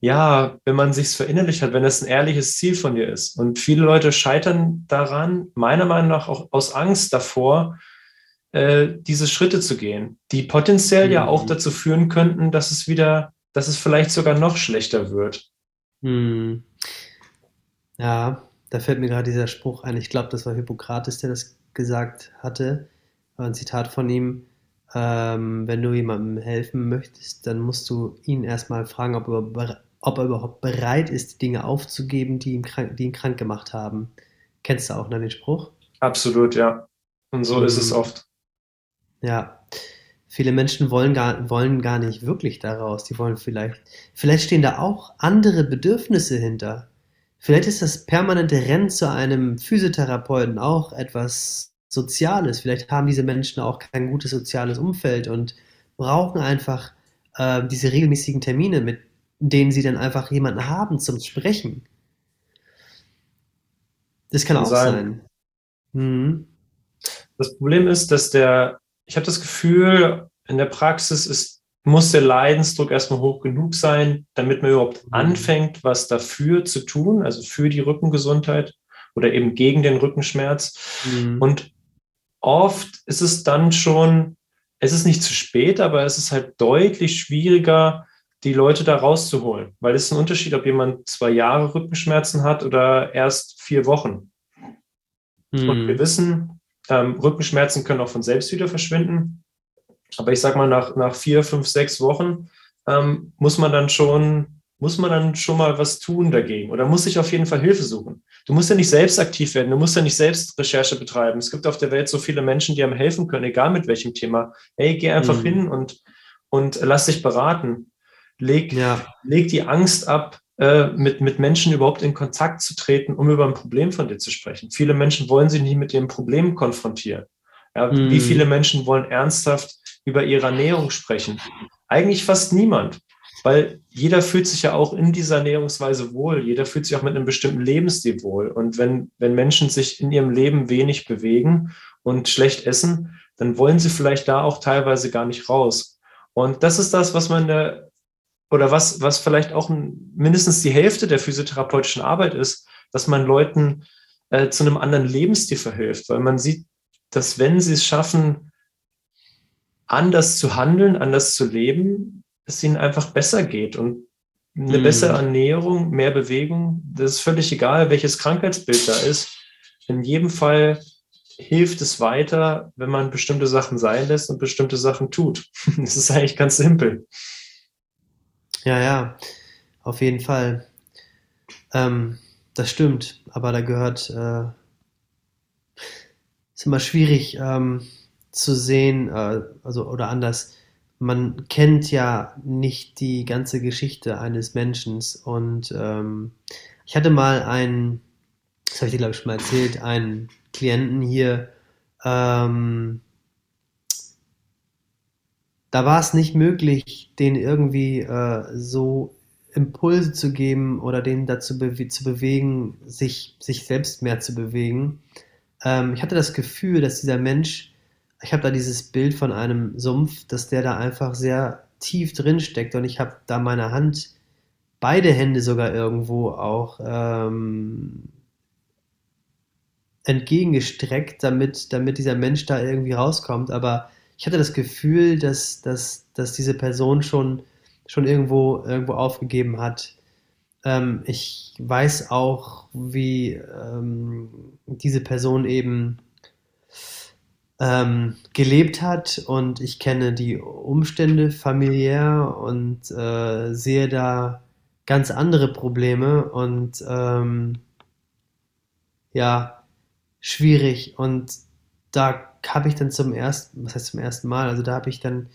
ja, wenn man sich's verinnerlicht hat, wenn es ein ehrliches Ziel von dir ist. Und viele Leute scheitern daran, meiner Meinung nach auch aus Angst davor, äh, diese Schritte zu gehen, die potenziell mhm. ja auch mhm. dazu führen könnten, dass es wieder, dass es vielleicht sogar noch schlechter wird. Mhm. Ja, da fällt mir gerade dieser Spruch ein. Ich glaube, das war Hippokrates, der das gesagt hatte. War ein Zitat von ihm. Ähm, wenn du jemandem helfen möchtest, dann musst du ihn erstmal fragen, ob er ob er überhaupt bereit ist, die Dinge aufzugeben, die ihn krank, die ihn krank gemacht haben. Kennst du auch ne, den Spruch? Absolut, ja. Und so mhm. ist es mhm. oft. Ja. Viele Menschen wollen gar, wollen gar nicht wirklich daraus. Die wollen vielleicht, vielleicht stehen da auch andere Bedürfnisse hinter. Vielleicht ist das permanente Rennen zu einem Physiotherapeuten auch etwas Soziales. Vielleicht haben diese Menschen auch kein gutes soziales Umfeld und brauchen einfach äh, diese regelmäßigen Termine mit denen sie dann einfach jemanden haben zum Sprechen. Das kann, kann auch sein. sein. Mhm. Das Problem ist, dass der, ich habe das Gefühl, in der Praxis ist, muss der Leidensdruck erstmal hoch genug sein, damit man überhaupt mhm. anfängt, was dafür zu tun, also für die Rückengesundheit oder eben gegen den Rückenschmerz. Mhm. Und oft ist es dann schon, es ist nicht zu spät, aber es ist halt deutlich schwieriger, die Leute da rauszuholen. Weil es ist ein Unterschied, ob jemand zwei Jahre Rückenschmerzen hat oder erst vier Wochen. Mhm. Und wir wissen, ähm, Rückenschmerzen können auch von selbst wieder verschwinden. Aber ich sag mal, nach, nach vier, fünf, sechs Wochen ähm, muss man dann schon muss man dann schon mal was tun dagegen oder muss sich auf jeden Fall Hilfe suchen. Du musst ja nicht selbst aktiv werden, du musst ja nicht selbst Recherche betreiben. Es gibt auf der Welt so viele Menschen, die einem helfen können, egal mit welchem Thema. Hey, geh einfach mhm. hin und, und lass dich beraten. Leg, ja. leg die Angst ab, äh, mit, mit Menschen überhaupt in Kontakt zu treten, um über ein Problem von dir zu sprechen. Viele Menschen wollen sich nicht mit ihrem Problem konfrontieren. Ja, mhm. Wie viele Menschen wollen ernsthaft über ihre Ernährung sprechen? Eigentlich fast niemand. Weil jeder fühlt sich ja auch in dieser Ernährungsweise wohl. Jeder fühlt sich auch mit einem bestimmten Lebensstil wohl. Und wenn, wenn Menschen sich in ihrem Leben wenig bewegen und schlecht essen, dann wollen sie vielleicht da auch teilweise gar nicht raus. Und das ist das, was man der, oder was, was vielleicht auch mindestens die Hälfte der physiotherapeutischen Arbeit ist, dass man Leuten äh, zu einem anderen Lebensstil verhilft, weil man sieht, dass wenn sie es schaffen, anders zu handeln, anders zu leben, es ihnen einfach besser geht und eine mhm. bessere Ernährung, mehr Bewegung, das ist völlig egal, welches Krankheitsbild da ist. In jedem Fall hilft es weiter, wenn man bestimmte Sachen sein lässt und bestimmte Sachen tut. Das ist eigentlich ganz simpel. Ja, ja, auf jeden Fall. Ähm, das stimmt, aber da gehört, äh, ist immer schwierig ähm, zu sehen, äh, also oder anders man kennt ja nicht die ganze Geschichte eines Menschen. Und ähm, ich hatte mal einen, das habe ich dir glaube ich schon mal erzählt, einen Klienten hier, ähm, da war es nicht möglich, den irgendwie äh, so Impulse zu geben oder den dazu be zu bewegen, sich, sich selbst mehr zu bewegen. Ähm, ich hatte das Gefühl, dass dieser Mensch ich habe da dieses Bild von einem Sumpf, dass der da einfach sehr tief drin steckt und ich habe da meine Hand, beide Hände sogar irgendwo auch ähm, entgegengestreckt, damit, damit dieser Mensch da irgendwie rauskommt. Aber ich hatte das Gefühl, dass, dass, dass diese Person schon, schon irgendwo, irgendwo aufgegeben hat. Ähm, ich weiß auch, wie ähm, diese Person eben ähm, gelebt hat und ich kenne die Umstände familiär und äh, sehe da ganz andere Probleme und ähm, ja, schwierig. Und da habe ich dann zum ersten, was heißt zum ersten Mal, also da habe ich dann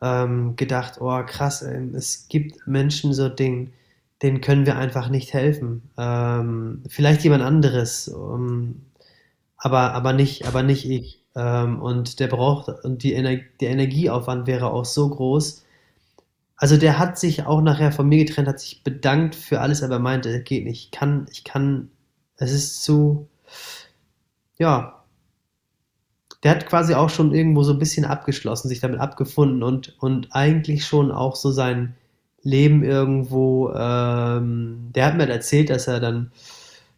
ähm, gedacht, oh krass, ey, es gibt Menschen so Dinge, denen können wir einfach nicht helfen. Ähm, vielleicht jemand anderes, um, aber, aber nicht, aber nicht ich. Ähm, und der braucht, und die Ener der Energieaufwand wäre auch so groß. Also der hat sich auch nachher von mir getrennt, hat sich bedankt für alles, aber meinte, geht nicht. Ich kann, ich kann, es ist zu, ja, der hat quasi auch schon irgendwo so ein bisschen abgeschlossen, sich damit abgefunden und, und eigentlich schon auch so sein Leben irgendwo, ähm, der hat mir erzählt, dass er dann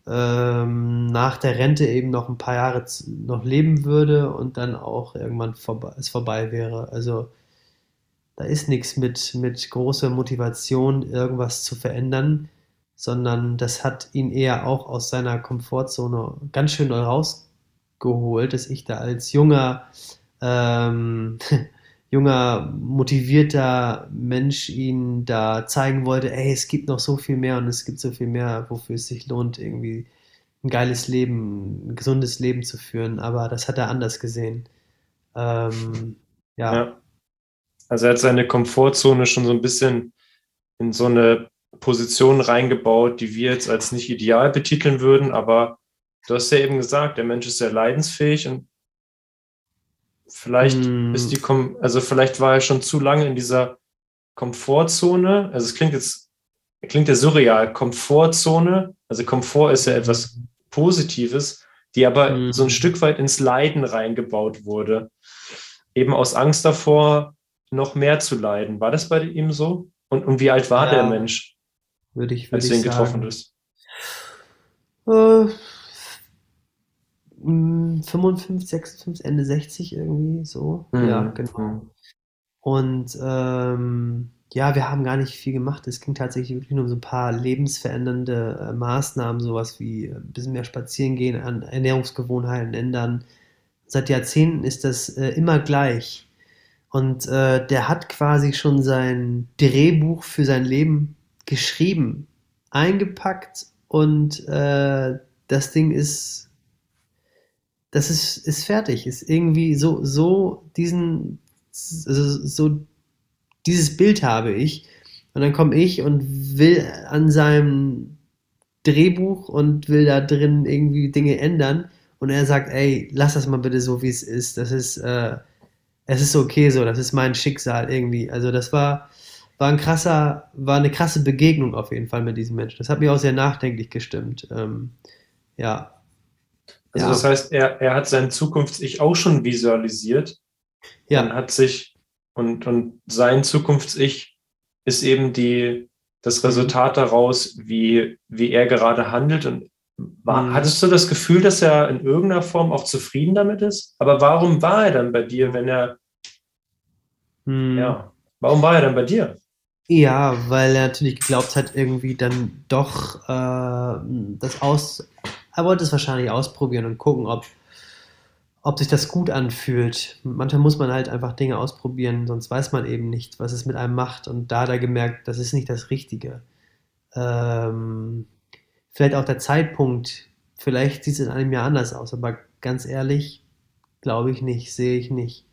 ähm, nach der Rente eben noch ein paar Jahre noch leben würde und dann auch irgendwann vorbei, es vorbei wäre. Also da ist nichts mit, mit großer Motivation, irgendwas zu verändern, sondern das hat ihn eher auch aus seiner Komfortzone ganz schön rausgeholt, dass ich da als junger ähm, junger, motivierter Mensch ihnen da zeigen wollte, ey, es gibt noch so viel mehr und es gibt so viel mehr, wofür es sich lohnt, irgendwie ein geiles Leben, ein gesundes Leben zu führen. Aber das hat er anders gesehen. Ähm, ja. ja. Also er hat seine Komfortzone schon so ein bisschen in so eine Position reingebaut, die wir jetzt als nicht ideal betiteln würden, aber du hast ja eben gesagt, der Mensch ist sehr leidensfähig und Vielleicht mm. ist die, Kom also vielleicht war er schon zu lange in dieser Komfortzone. Also es klingt jetzt, klingt ja surreal, Komfortzone. Also Komfort ist ja etwas Positives, die aber mm. so ein Stück weit ins Leiden reingebaut wurde. Eben aus Angst davor, noch mehr zu leiden. War das bei ihm so? Und, und wie alt war ja, der Mensch, würde ich, würde als du ihn getroffen hast? Äh, 55, 56, Ende 60 irgendwie so. Mhm. Ja, genau. Und ähm, ja, wir haben gar nicht viel gemacht. Es ging tatsächlich wirklich nur um so ein paar lebensverändernde äh, Maßnahmen, sowas wie äh, ein bisschen mehr spazieren gehen, an Ernährungsgewohnheiten ändern. Seit Jahrzehnten ist das äh, immer gleich. Und äh, der hat quasi schon sein Drehbuch für sein Leben geschrieben, eingepackt und äh, das Ding ist, das ist, ist fertig, ist irgendwie so, so diesen, so, so dieses Bild habe ich. Und dann komme ich und will an seinem Drehbuch und will da drin irgendwie Dinge ändern. Und er sagt, ey, lass das mal bitte so, wie es ist. Das ist, äh, es ist okay so, das ist mein Schicksal irgendwie. Also das war, war ein krasser, war eine krasse Begegnung auf jeden Fall mit diesem Menschen. Das hat mich auch sehr nachdenklich gestimmt. Ähm, ja. Also ja. das heißt, er, er hat sein Zukunfts-Ich auch schon visualisiert. Ja. Und hat sich, und, und sein Zukunfts-Ich ist eben die, das Resultat daraus, wie, wie er gerade handelt. Und war, mhm. hattest du das Gefühl, dass er in irgendeiner Form auch zufrieden damit ist? Aber warum war er dann bei dir, wenn er, mhm. ja, warum war er dann bei dir? Ja, weil er natürlich geglaubt hat, irgendwie dann doch äh, das aus. Er wollte es wahrscheinlich ausprobieren und gucken, ob, ob sich das gut anfühlt. Manchmal muss man halt einfach Dinge ausprobieren, sonst weiß man eben nicht, was es mit einem macht. Und da hat er gemerkt, das ist nicht das Richtige. Ähm, vielleicht auch der Zeitpunkt, vielleicht sieht es in einem Jahr anders aus, aber ganz ehrlich, glaube ich nicht, sehe ich nicht.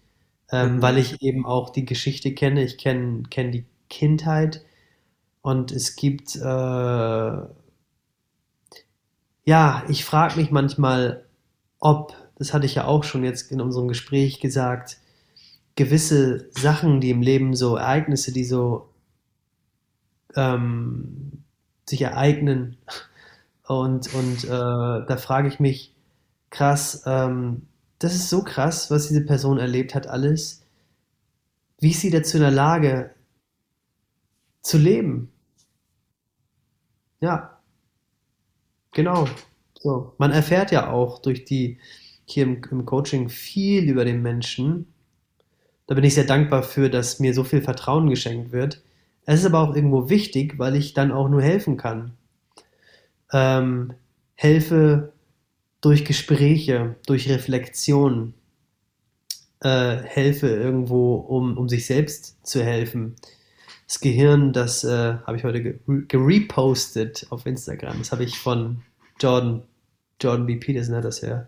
Ähm, mhm. Weil ich eben auch die Geschichte kenne, ich kenne kenn die Kindheit und es gibt, äh, ja, ich frage mich manchmal, ob, das hatte ich ja auch schon jetzt in unserem Gespräch gesagt, gewisse Sachen, die im Leben so, Ereignisse, die so ähm, sich ereignen, und, und äh, da frage ich mich, krass, ähm, das ist so krass, was diese Person erlebt hat, alles. Wie ist sie dazu in der Lage, zu leben. Ja, genau. So, man erfährt ja auch durch die hier im, im Coaching viel über den Menschen. Da bin ich sehr dankbar für, dass mir so viel Vertrauen geschenkt wird. Es ist aber auch irgendwo wichtig, weil ich dann auch nur helfen kann. Ähm, helfe durch Gespräche, durch Reflexion, äh, helfe irgendwo, um, um sich selbst zu helfen das Gehirn, das äh, habe ich heute gerepostet auf Instagram. Das habe ich von Jordan, Jordan B. Peterson hat das ja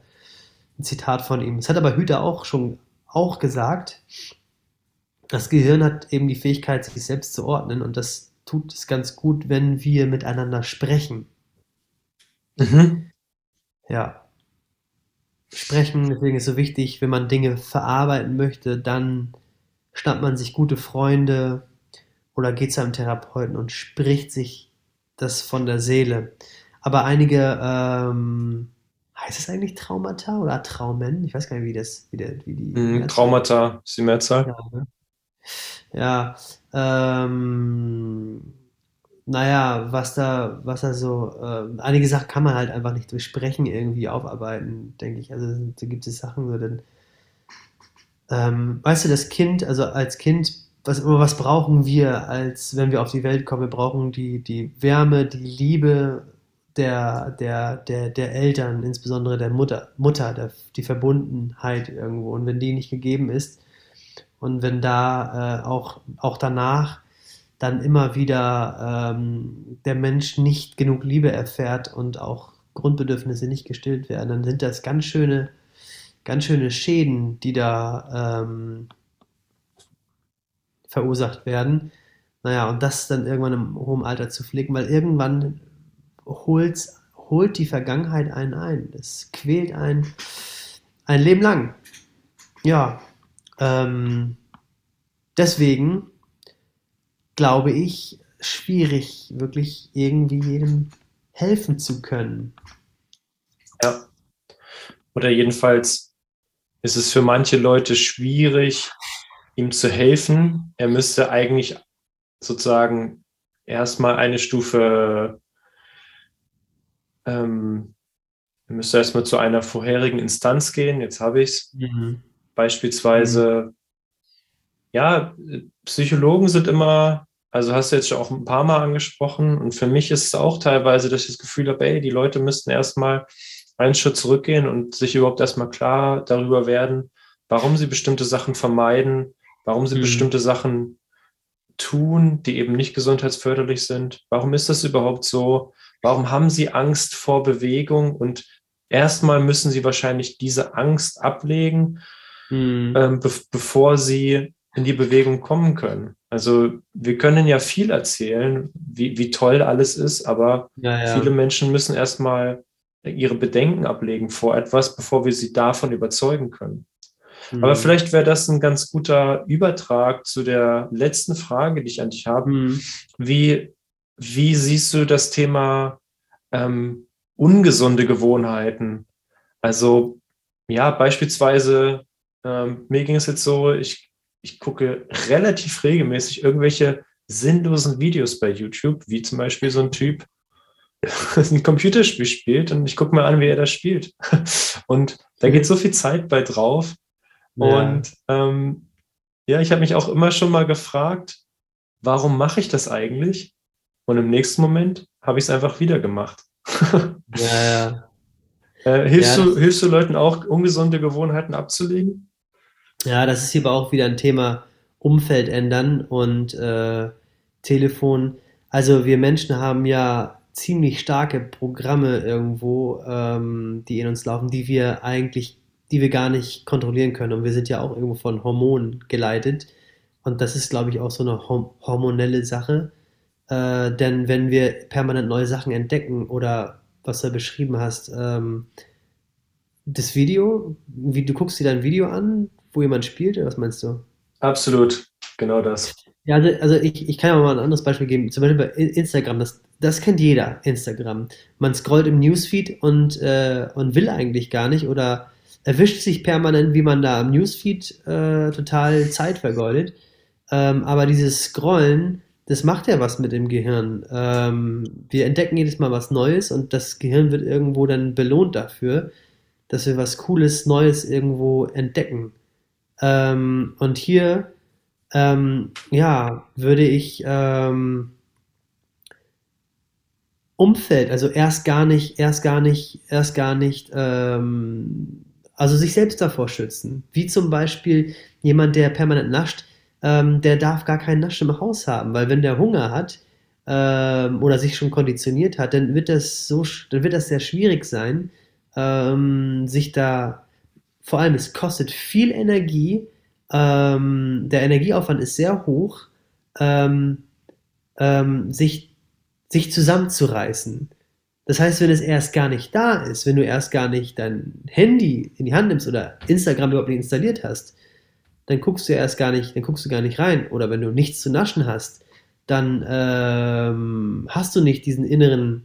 ein Zitat von ihm. Das hat aber Hüter auch schon auch gesagt. Das Gehirn hat eben die Fähigkeit, sich selbst zu ordnen und das tut es ganz gut, wenn wir miteinander sprechen. Mhm. Ja. Sprechen, deswegen ist so wichtig, wenn man Dinge verarbeiten möchte, dann schnappt man sich gute Freunde, oder geht zu einem Therapeuten und spricht sich das von der Seele. Aber einige, ähm, heißt es eigentlich Traumata oder Traumen? Ich weiß gar nicht, wie das, wie, der, wie die. Mm, Traumata ist die Mehrzahl. Ja, ne? ja ähm, naja, was da, was da so, äh, einige Sachen kann man halt einfach nicht durchsprechen, irgendwie aufarbeiten, denke ich. Also da gibt es Sachen, so denn, ähm, weißt du, das Kind, also als Kind was, was brauchen wir, als wenn wir auf die Welt kommen? Wir brauchen die, die Wärme, die Liebe der, der, der, der Eltern, insbesondere der Mutter, Mutter der, die Verbundenheit irgendwo. Und wenn die nicht gegeben ist und wenn da äh, auch, auch danach dann immer wieder ähm, der Mensch nicht genug Liebe erfährt und auch Grundbedürfnisse nicht gestillt werden, dann sind das ganz schöne, ganz schöne Schäden, die da ähm, verursacht werden. Naja, und das dann irgendwann im hohen Alter zu pflegen, weil irgendwann holt, holt die Vergangenheit einen ein. Es quält einen ein Leben lang. Ja, ähm, deswegen glaube ich, schwierig, wirklich irgendwie jedem helfen zu können. Ja. Oder jedenfalls ist es für manche Leute schwierig, ihm zu helfen. Er müsste eigentlich sozusagen erstmal eine Stufe, ähm, er müsste erstmal zu einer vorherigen Instanz gehen. Jetzt habe ich es. Mhm. Beispielsweise, mhm. ja, Psychologen sind immer, also hast du jetzt schon auch ein paar Mal angesprochen. Und für mich ist es auch teilweise, dass ich das Gefühl habe, ey, die Leute müssten erstmal einen Schritt zurückgehen und sich überhaupt erstmal klar darüber werden, warum sie bestimmte Sachen vermeiden, warum sie Mhm. bestimmte Sachen tun, die eben nicht gesundheitsförderlich sind. Warum ist das überhaupt so? Warum haben sie Angst vor Bewegung? Und erstmal müssen sie wahrscheinlich diese Angst ablegen, Mhm. ähm, be bevor sie in die Bewegung kommen können. Also wir können ja viel erzählen, wie, wie toll alles ist, aber Ja, ja. viele Menschen müssen erstmal ihre Bedenken ablegen vor etwas, bevor wir sie davon überzeugen können. Aber Mhm. vielleicht wäre das ein ganz guter Übertrag zu der letzten Frage, die ich an dich habe. Mhm. Wie, wie siehst du das Thema ähm, ungesunde Gewohnheiten? Also ja, beispielsweise, ähm, mir ging es jetzt so, ich, ich gucke relativ regelmäßig irgendwelche sinnlosen Videos bei YouTube, wie zum Beispiel so ein Typ, ein Computerspiel spielt und ich gucke mir an, wie er das spielt. Und da geht so viel Zeit bei drauf. Ja. Und ähm, ja, ich habe mich auch immer schon mal gefragt, warum mache ich das eigentlich? Und im nächsten Moment habe ich es einfach wieder gemacht. Ja, ja. Äh, hilfst, Ja, du, hilfst du Leuten auch, ungesunde Gewohnheiten abzulegen? Ja, das ist hier aber auch wieder ein Thema Umfeld ändern und äh, Telefon. Also wir Menschen haben ja ziemlich starke Programme irgendwo, ähm, die in uns laufen, die wir eigentlich, die wir gar nicht kontrollieren können. Und wir sind ja auch irgendwo von Hormonen geleitet. Und das ist, glaube ich, auch so eine hormonelle Sache. Äh, denn wenn wir permanent neue Sachen entdecken oder was du beschrieben hast, ähm, das Video, wie du guckst dir dein Video an, wo jemand spielt, oder was meinst du? Absolut, genau das. Ja, also, also ich, ich kann ja mal ein anderes Beispiel geben. Zum Beispiel bei In- Instagram, das, das kennt jeder, Instagram. Man scrollt im Newsfeed und, äh, und will eigentlich gar nicht oder erwischt sich permanent, wie man da im Newsfeed äh, total Zeit vergeudet. Ähm, aber dieses Scrollen, das macht ja was mit dem Gehirn. Ähm, wir entdecken jedes Mal was Neues und das Gehirn wird irgendwo dann belohnt dafür, dass wir was Cooles, Neues irgendwo entdecken. Ähm, und hier, ähm, ja, würde ich ähm, Umfeld, also erst gar nicht, erst gar nicht, erst gar nicht, ähm, also sich selbst davor schützen. Wie zum Beispiel jemand, der permanent nascht, ähm, der darf gar keinen Nasch im Haus haben, weil wenn der Hunger hat ähm, oder sich schon konditioniert hat, dann wird das so, dann wird das sehr schwierig sein, ähm, sich da, vor allem es kostet viel Energie, ähm, der Energieaufwand ist sehr hoch, ähm, ähm, sich, sich zusammenzureißen. Das heißt, wenn es erst gar nicht da ist, wenn du erst gar nicht dein Handy in die Hand nimmst oder Instagram überhaupt nicht installiert hast, dann guckst du erst gar nicht, dann guckst du gar nicht rein. Oder wenn du nichts zu naschen hast, dann ähm, hast du nicht diesen inneren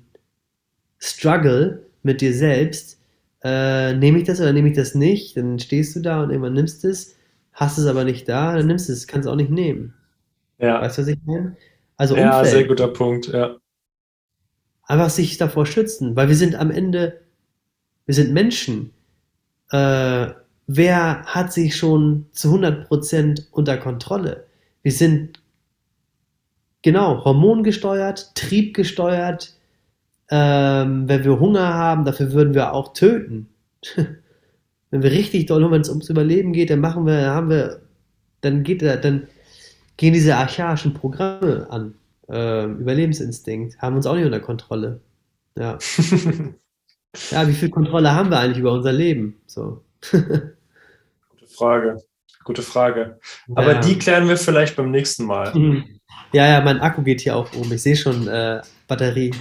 Struggle mit dir selbst. Äh, nehme ich das oder nehme ich das nicht? Dann stehst du da und irgendwann nimmst es, hast es aber nicht da, dann nimmst du es, kannst es auch nicht nehmen. Ja, Weißt du, was ich meine? Also ja Umfeld sehr guter Punkt. Ja. Einfach sich davor schützen, weil wir sind am Ende, wir sind Menschen. Äh, wer hat sich schon zu 100% unter Kontrolle? Wir sind genau hormongesteuert, triebgesteuert. Ähm, wenn wir Hunger haben, dafür würden wir auch töten. wenn wir richtig doll, wenn es ums Überleben geht, dann machen wir, haben wir, dann geht da, dann gehen diese archaischen Programme an. Ähm, Überlebensinstinkt haben wir uns auch nicht unter Kontrolle. Ja. Ja, wie viel Kontrolle haben wir eigentlich über unser Leben? So. Gute Frage. Gute Frage. Aber ja. die klären wir vielleicht beim nächsten Mal. Mhm. Ja, ja, mein Akku geht hier auch um. Ich sehe schon äh, Batterie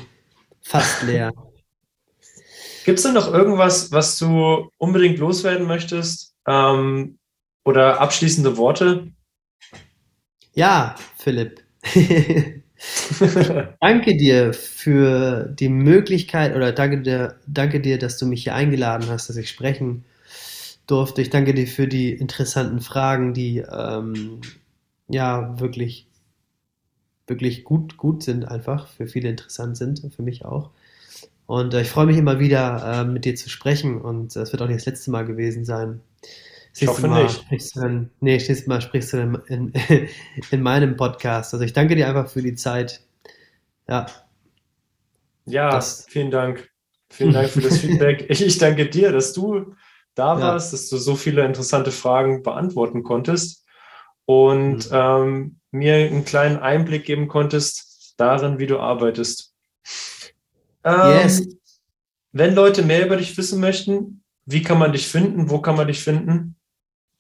fast leer. Gibt es denn noch irgendwas, was du unbedingt loswerden möchtest? Ähm, oder abschließende Worte? Ja, Philipp. danke dir für die Möglichkeit oder danke dir, danke dir, dass du mich hier eingeladen hast, dass ich sprechen durfte. Ich danke dir für die interessanten Fragen, die ähm, ja wirklich, wirklich gut, gut sind, einfach für viele interessant sind, für mich auch. Und äh, ich freue mich immer wieder, äh, mit dir zu sprechen und es wird auch nicht das letzte Mal gewesen sein. Ich hoffe Mal nicht. Sprichst du dann, nee, das nächste Mal sprichst du dann in, in meinem Podcast. Also ich danke dir einfach für die Zeit. Ja, Ja, Das- vielen Dank. Vielen Dank für das Feedback. Ich, ich danke dir, dass du da Ja. warst, dass du so viele interessante Fragen beantworten konntest. und mhm. ähm, mir einen kleinen Einblick geben konntest darin, wie du arbeitest. Ähm, yes. Wenn Leute mehr über dich wissen möchten, wie kann man dich finden? Wo kann man dich finden?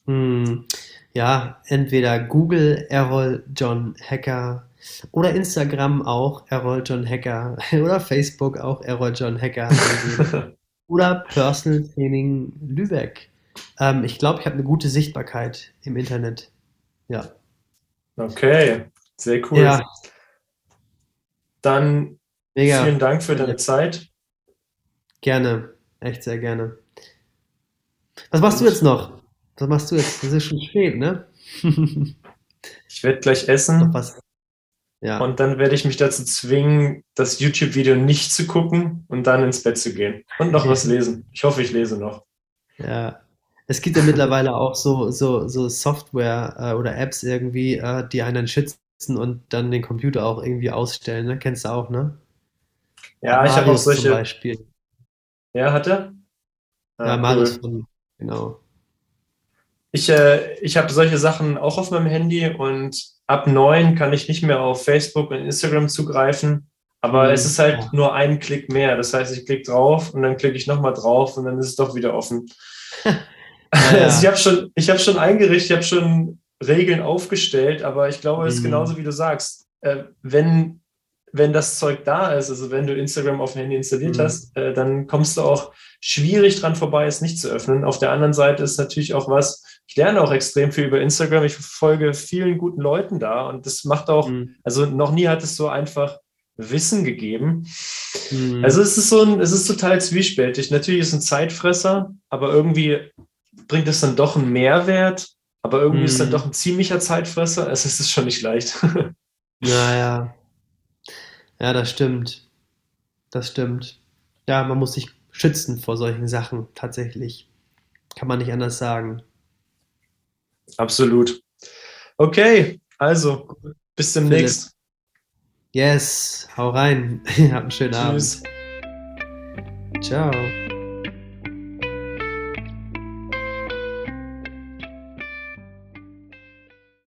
Hm, ja, entweder Google Errol John Hacker oder Instagram auch Errol John Hacker oder Facebook auch Errol John Hacker oder Personal Training Lübeck. Ähm, ich glaube, ich habe eine gute Sichtbarkeit im Internet. Ja. Okay, sehr cool. Ja. Dann Mega. vielen Dank für deine Zeit. Gerne, echt sehr gerne. Was machst du jetzt noch? Was machst du jetzt? Es ist schon spät, ne? ich werde gleich essen. Ja. Und dann werde ich mich dazu zwingen, das YouTube-Video nicht zu gucken und dann ins Bett zu gehen. Und noch was lesen. Ich hoffe, ich lese noch. Ja. Es gibt ja mittlerweile auch so, so, so Software äh, oder Apps irgendwie, äh, die einen schützen und dann den Computer auch irgendwie ausstellen. Ne? Kennst du auch, ne? Ja, ich habe auch solche. Zum Beispiel. Ja, hat er? Ah, ja, Marius cool. von, genau. Ich, äh, ich habe solche Sachen auch auf meinem Handy und ab neun kann ich nicht mehr auf Facebook und Instagram zugreifen. Aber mhm. es ist halt nur ein Klick mehr. Das heißt, ich klicke drauf und dann klicke ich nochmal drauf und dann ist es doch wieder offen. ja, ja. Also ich habe schon, hab schon eingerichtet, ich habe schon Regeln aufgestellt, aber ich glaube, es ist mhm. genauso wie du sagst. Äh, wenn wenn das Zeug da ist, also wenn du Instagram auf dem Handy installiert mhm. hast, äh, dann kommst du auch schwierig dran vorbei, es nicht zu öffnen. Auf der anderen Seite ist natürlich auch was, ich lerne auch extrem viel über Instagram. Ich folge vielen guten Leuten da und das macht auch, mhm. also noch nie hat es so einfach Wissen gegeben. Mhm. Also es ist so ein, es ist total zwiespältig. Natürlich ist es ein Zeitfresser, aber irgendwie bringt es dann doch einen Mehrwert, aber irgendwie ist es dann mhm. doch ein ziemlicher Zeitfresser. Also es ist schon nicht leicht. Naja, ja, das stimmt. Das stimmt. Ja, man muss sich schützen vor solchen Sachen, tatsächlich. Kann man nicht anders sagen. Absolut. Okay, also bis demnächst. Yes, hau rein. Habt einen schönen Tschüss. Abend. Ciao.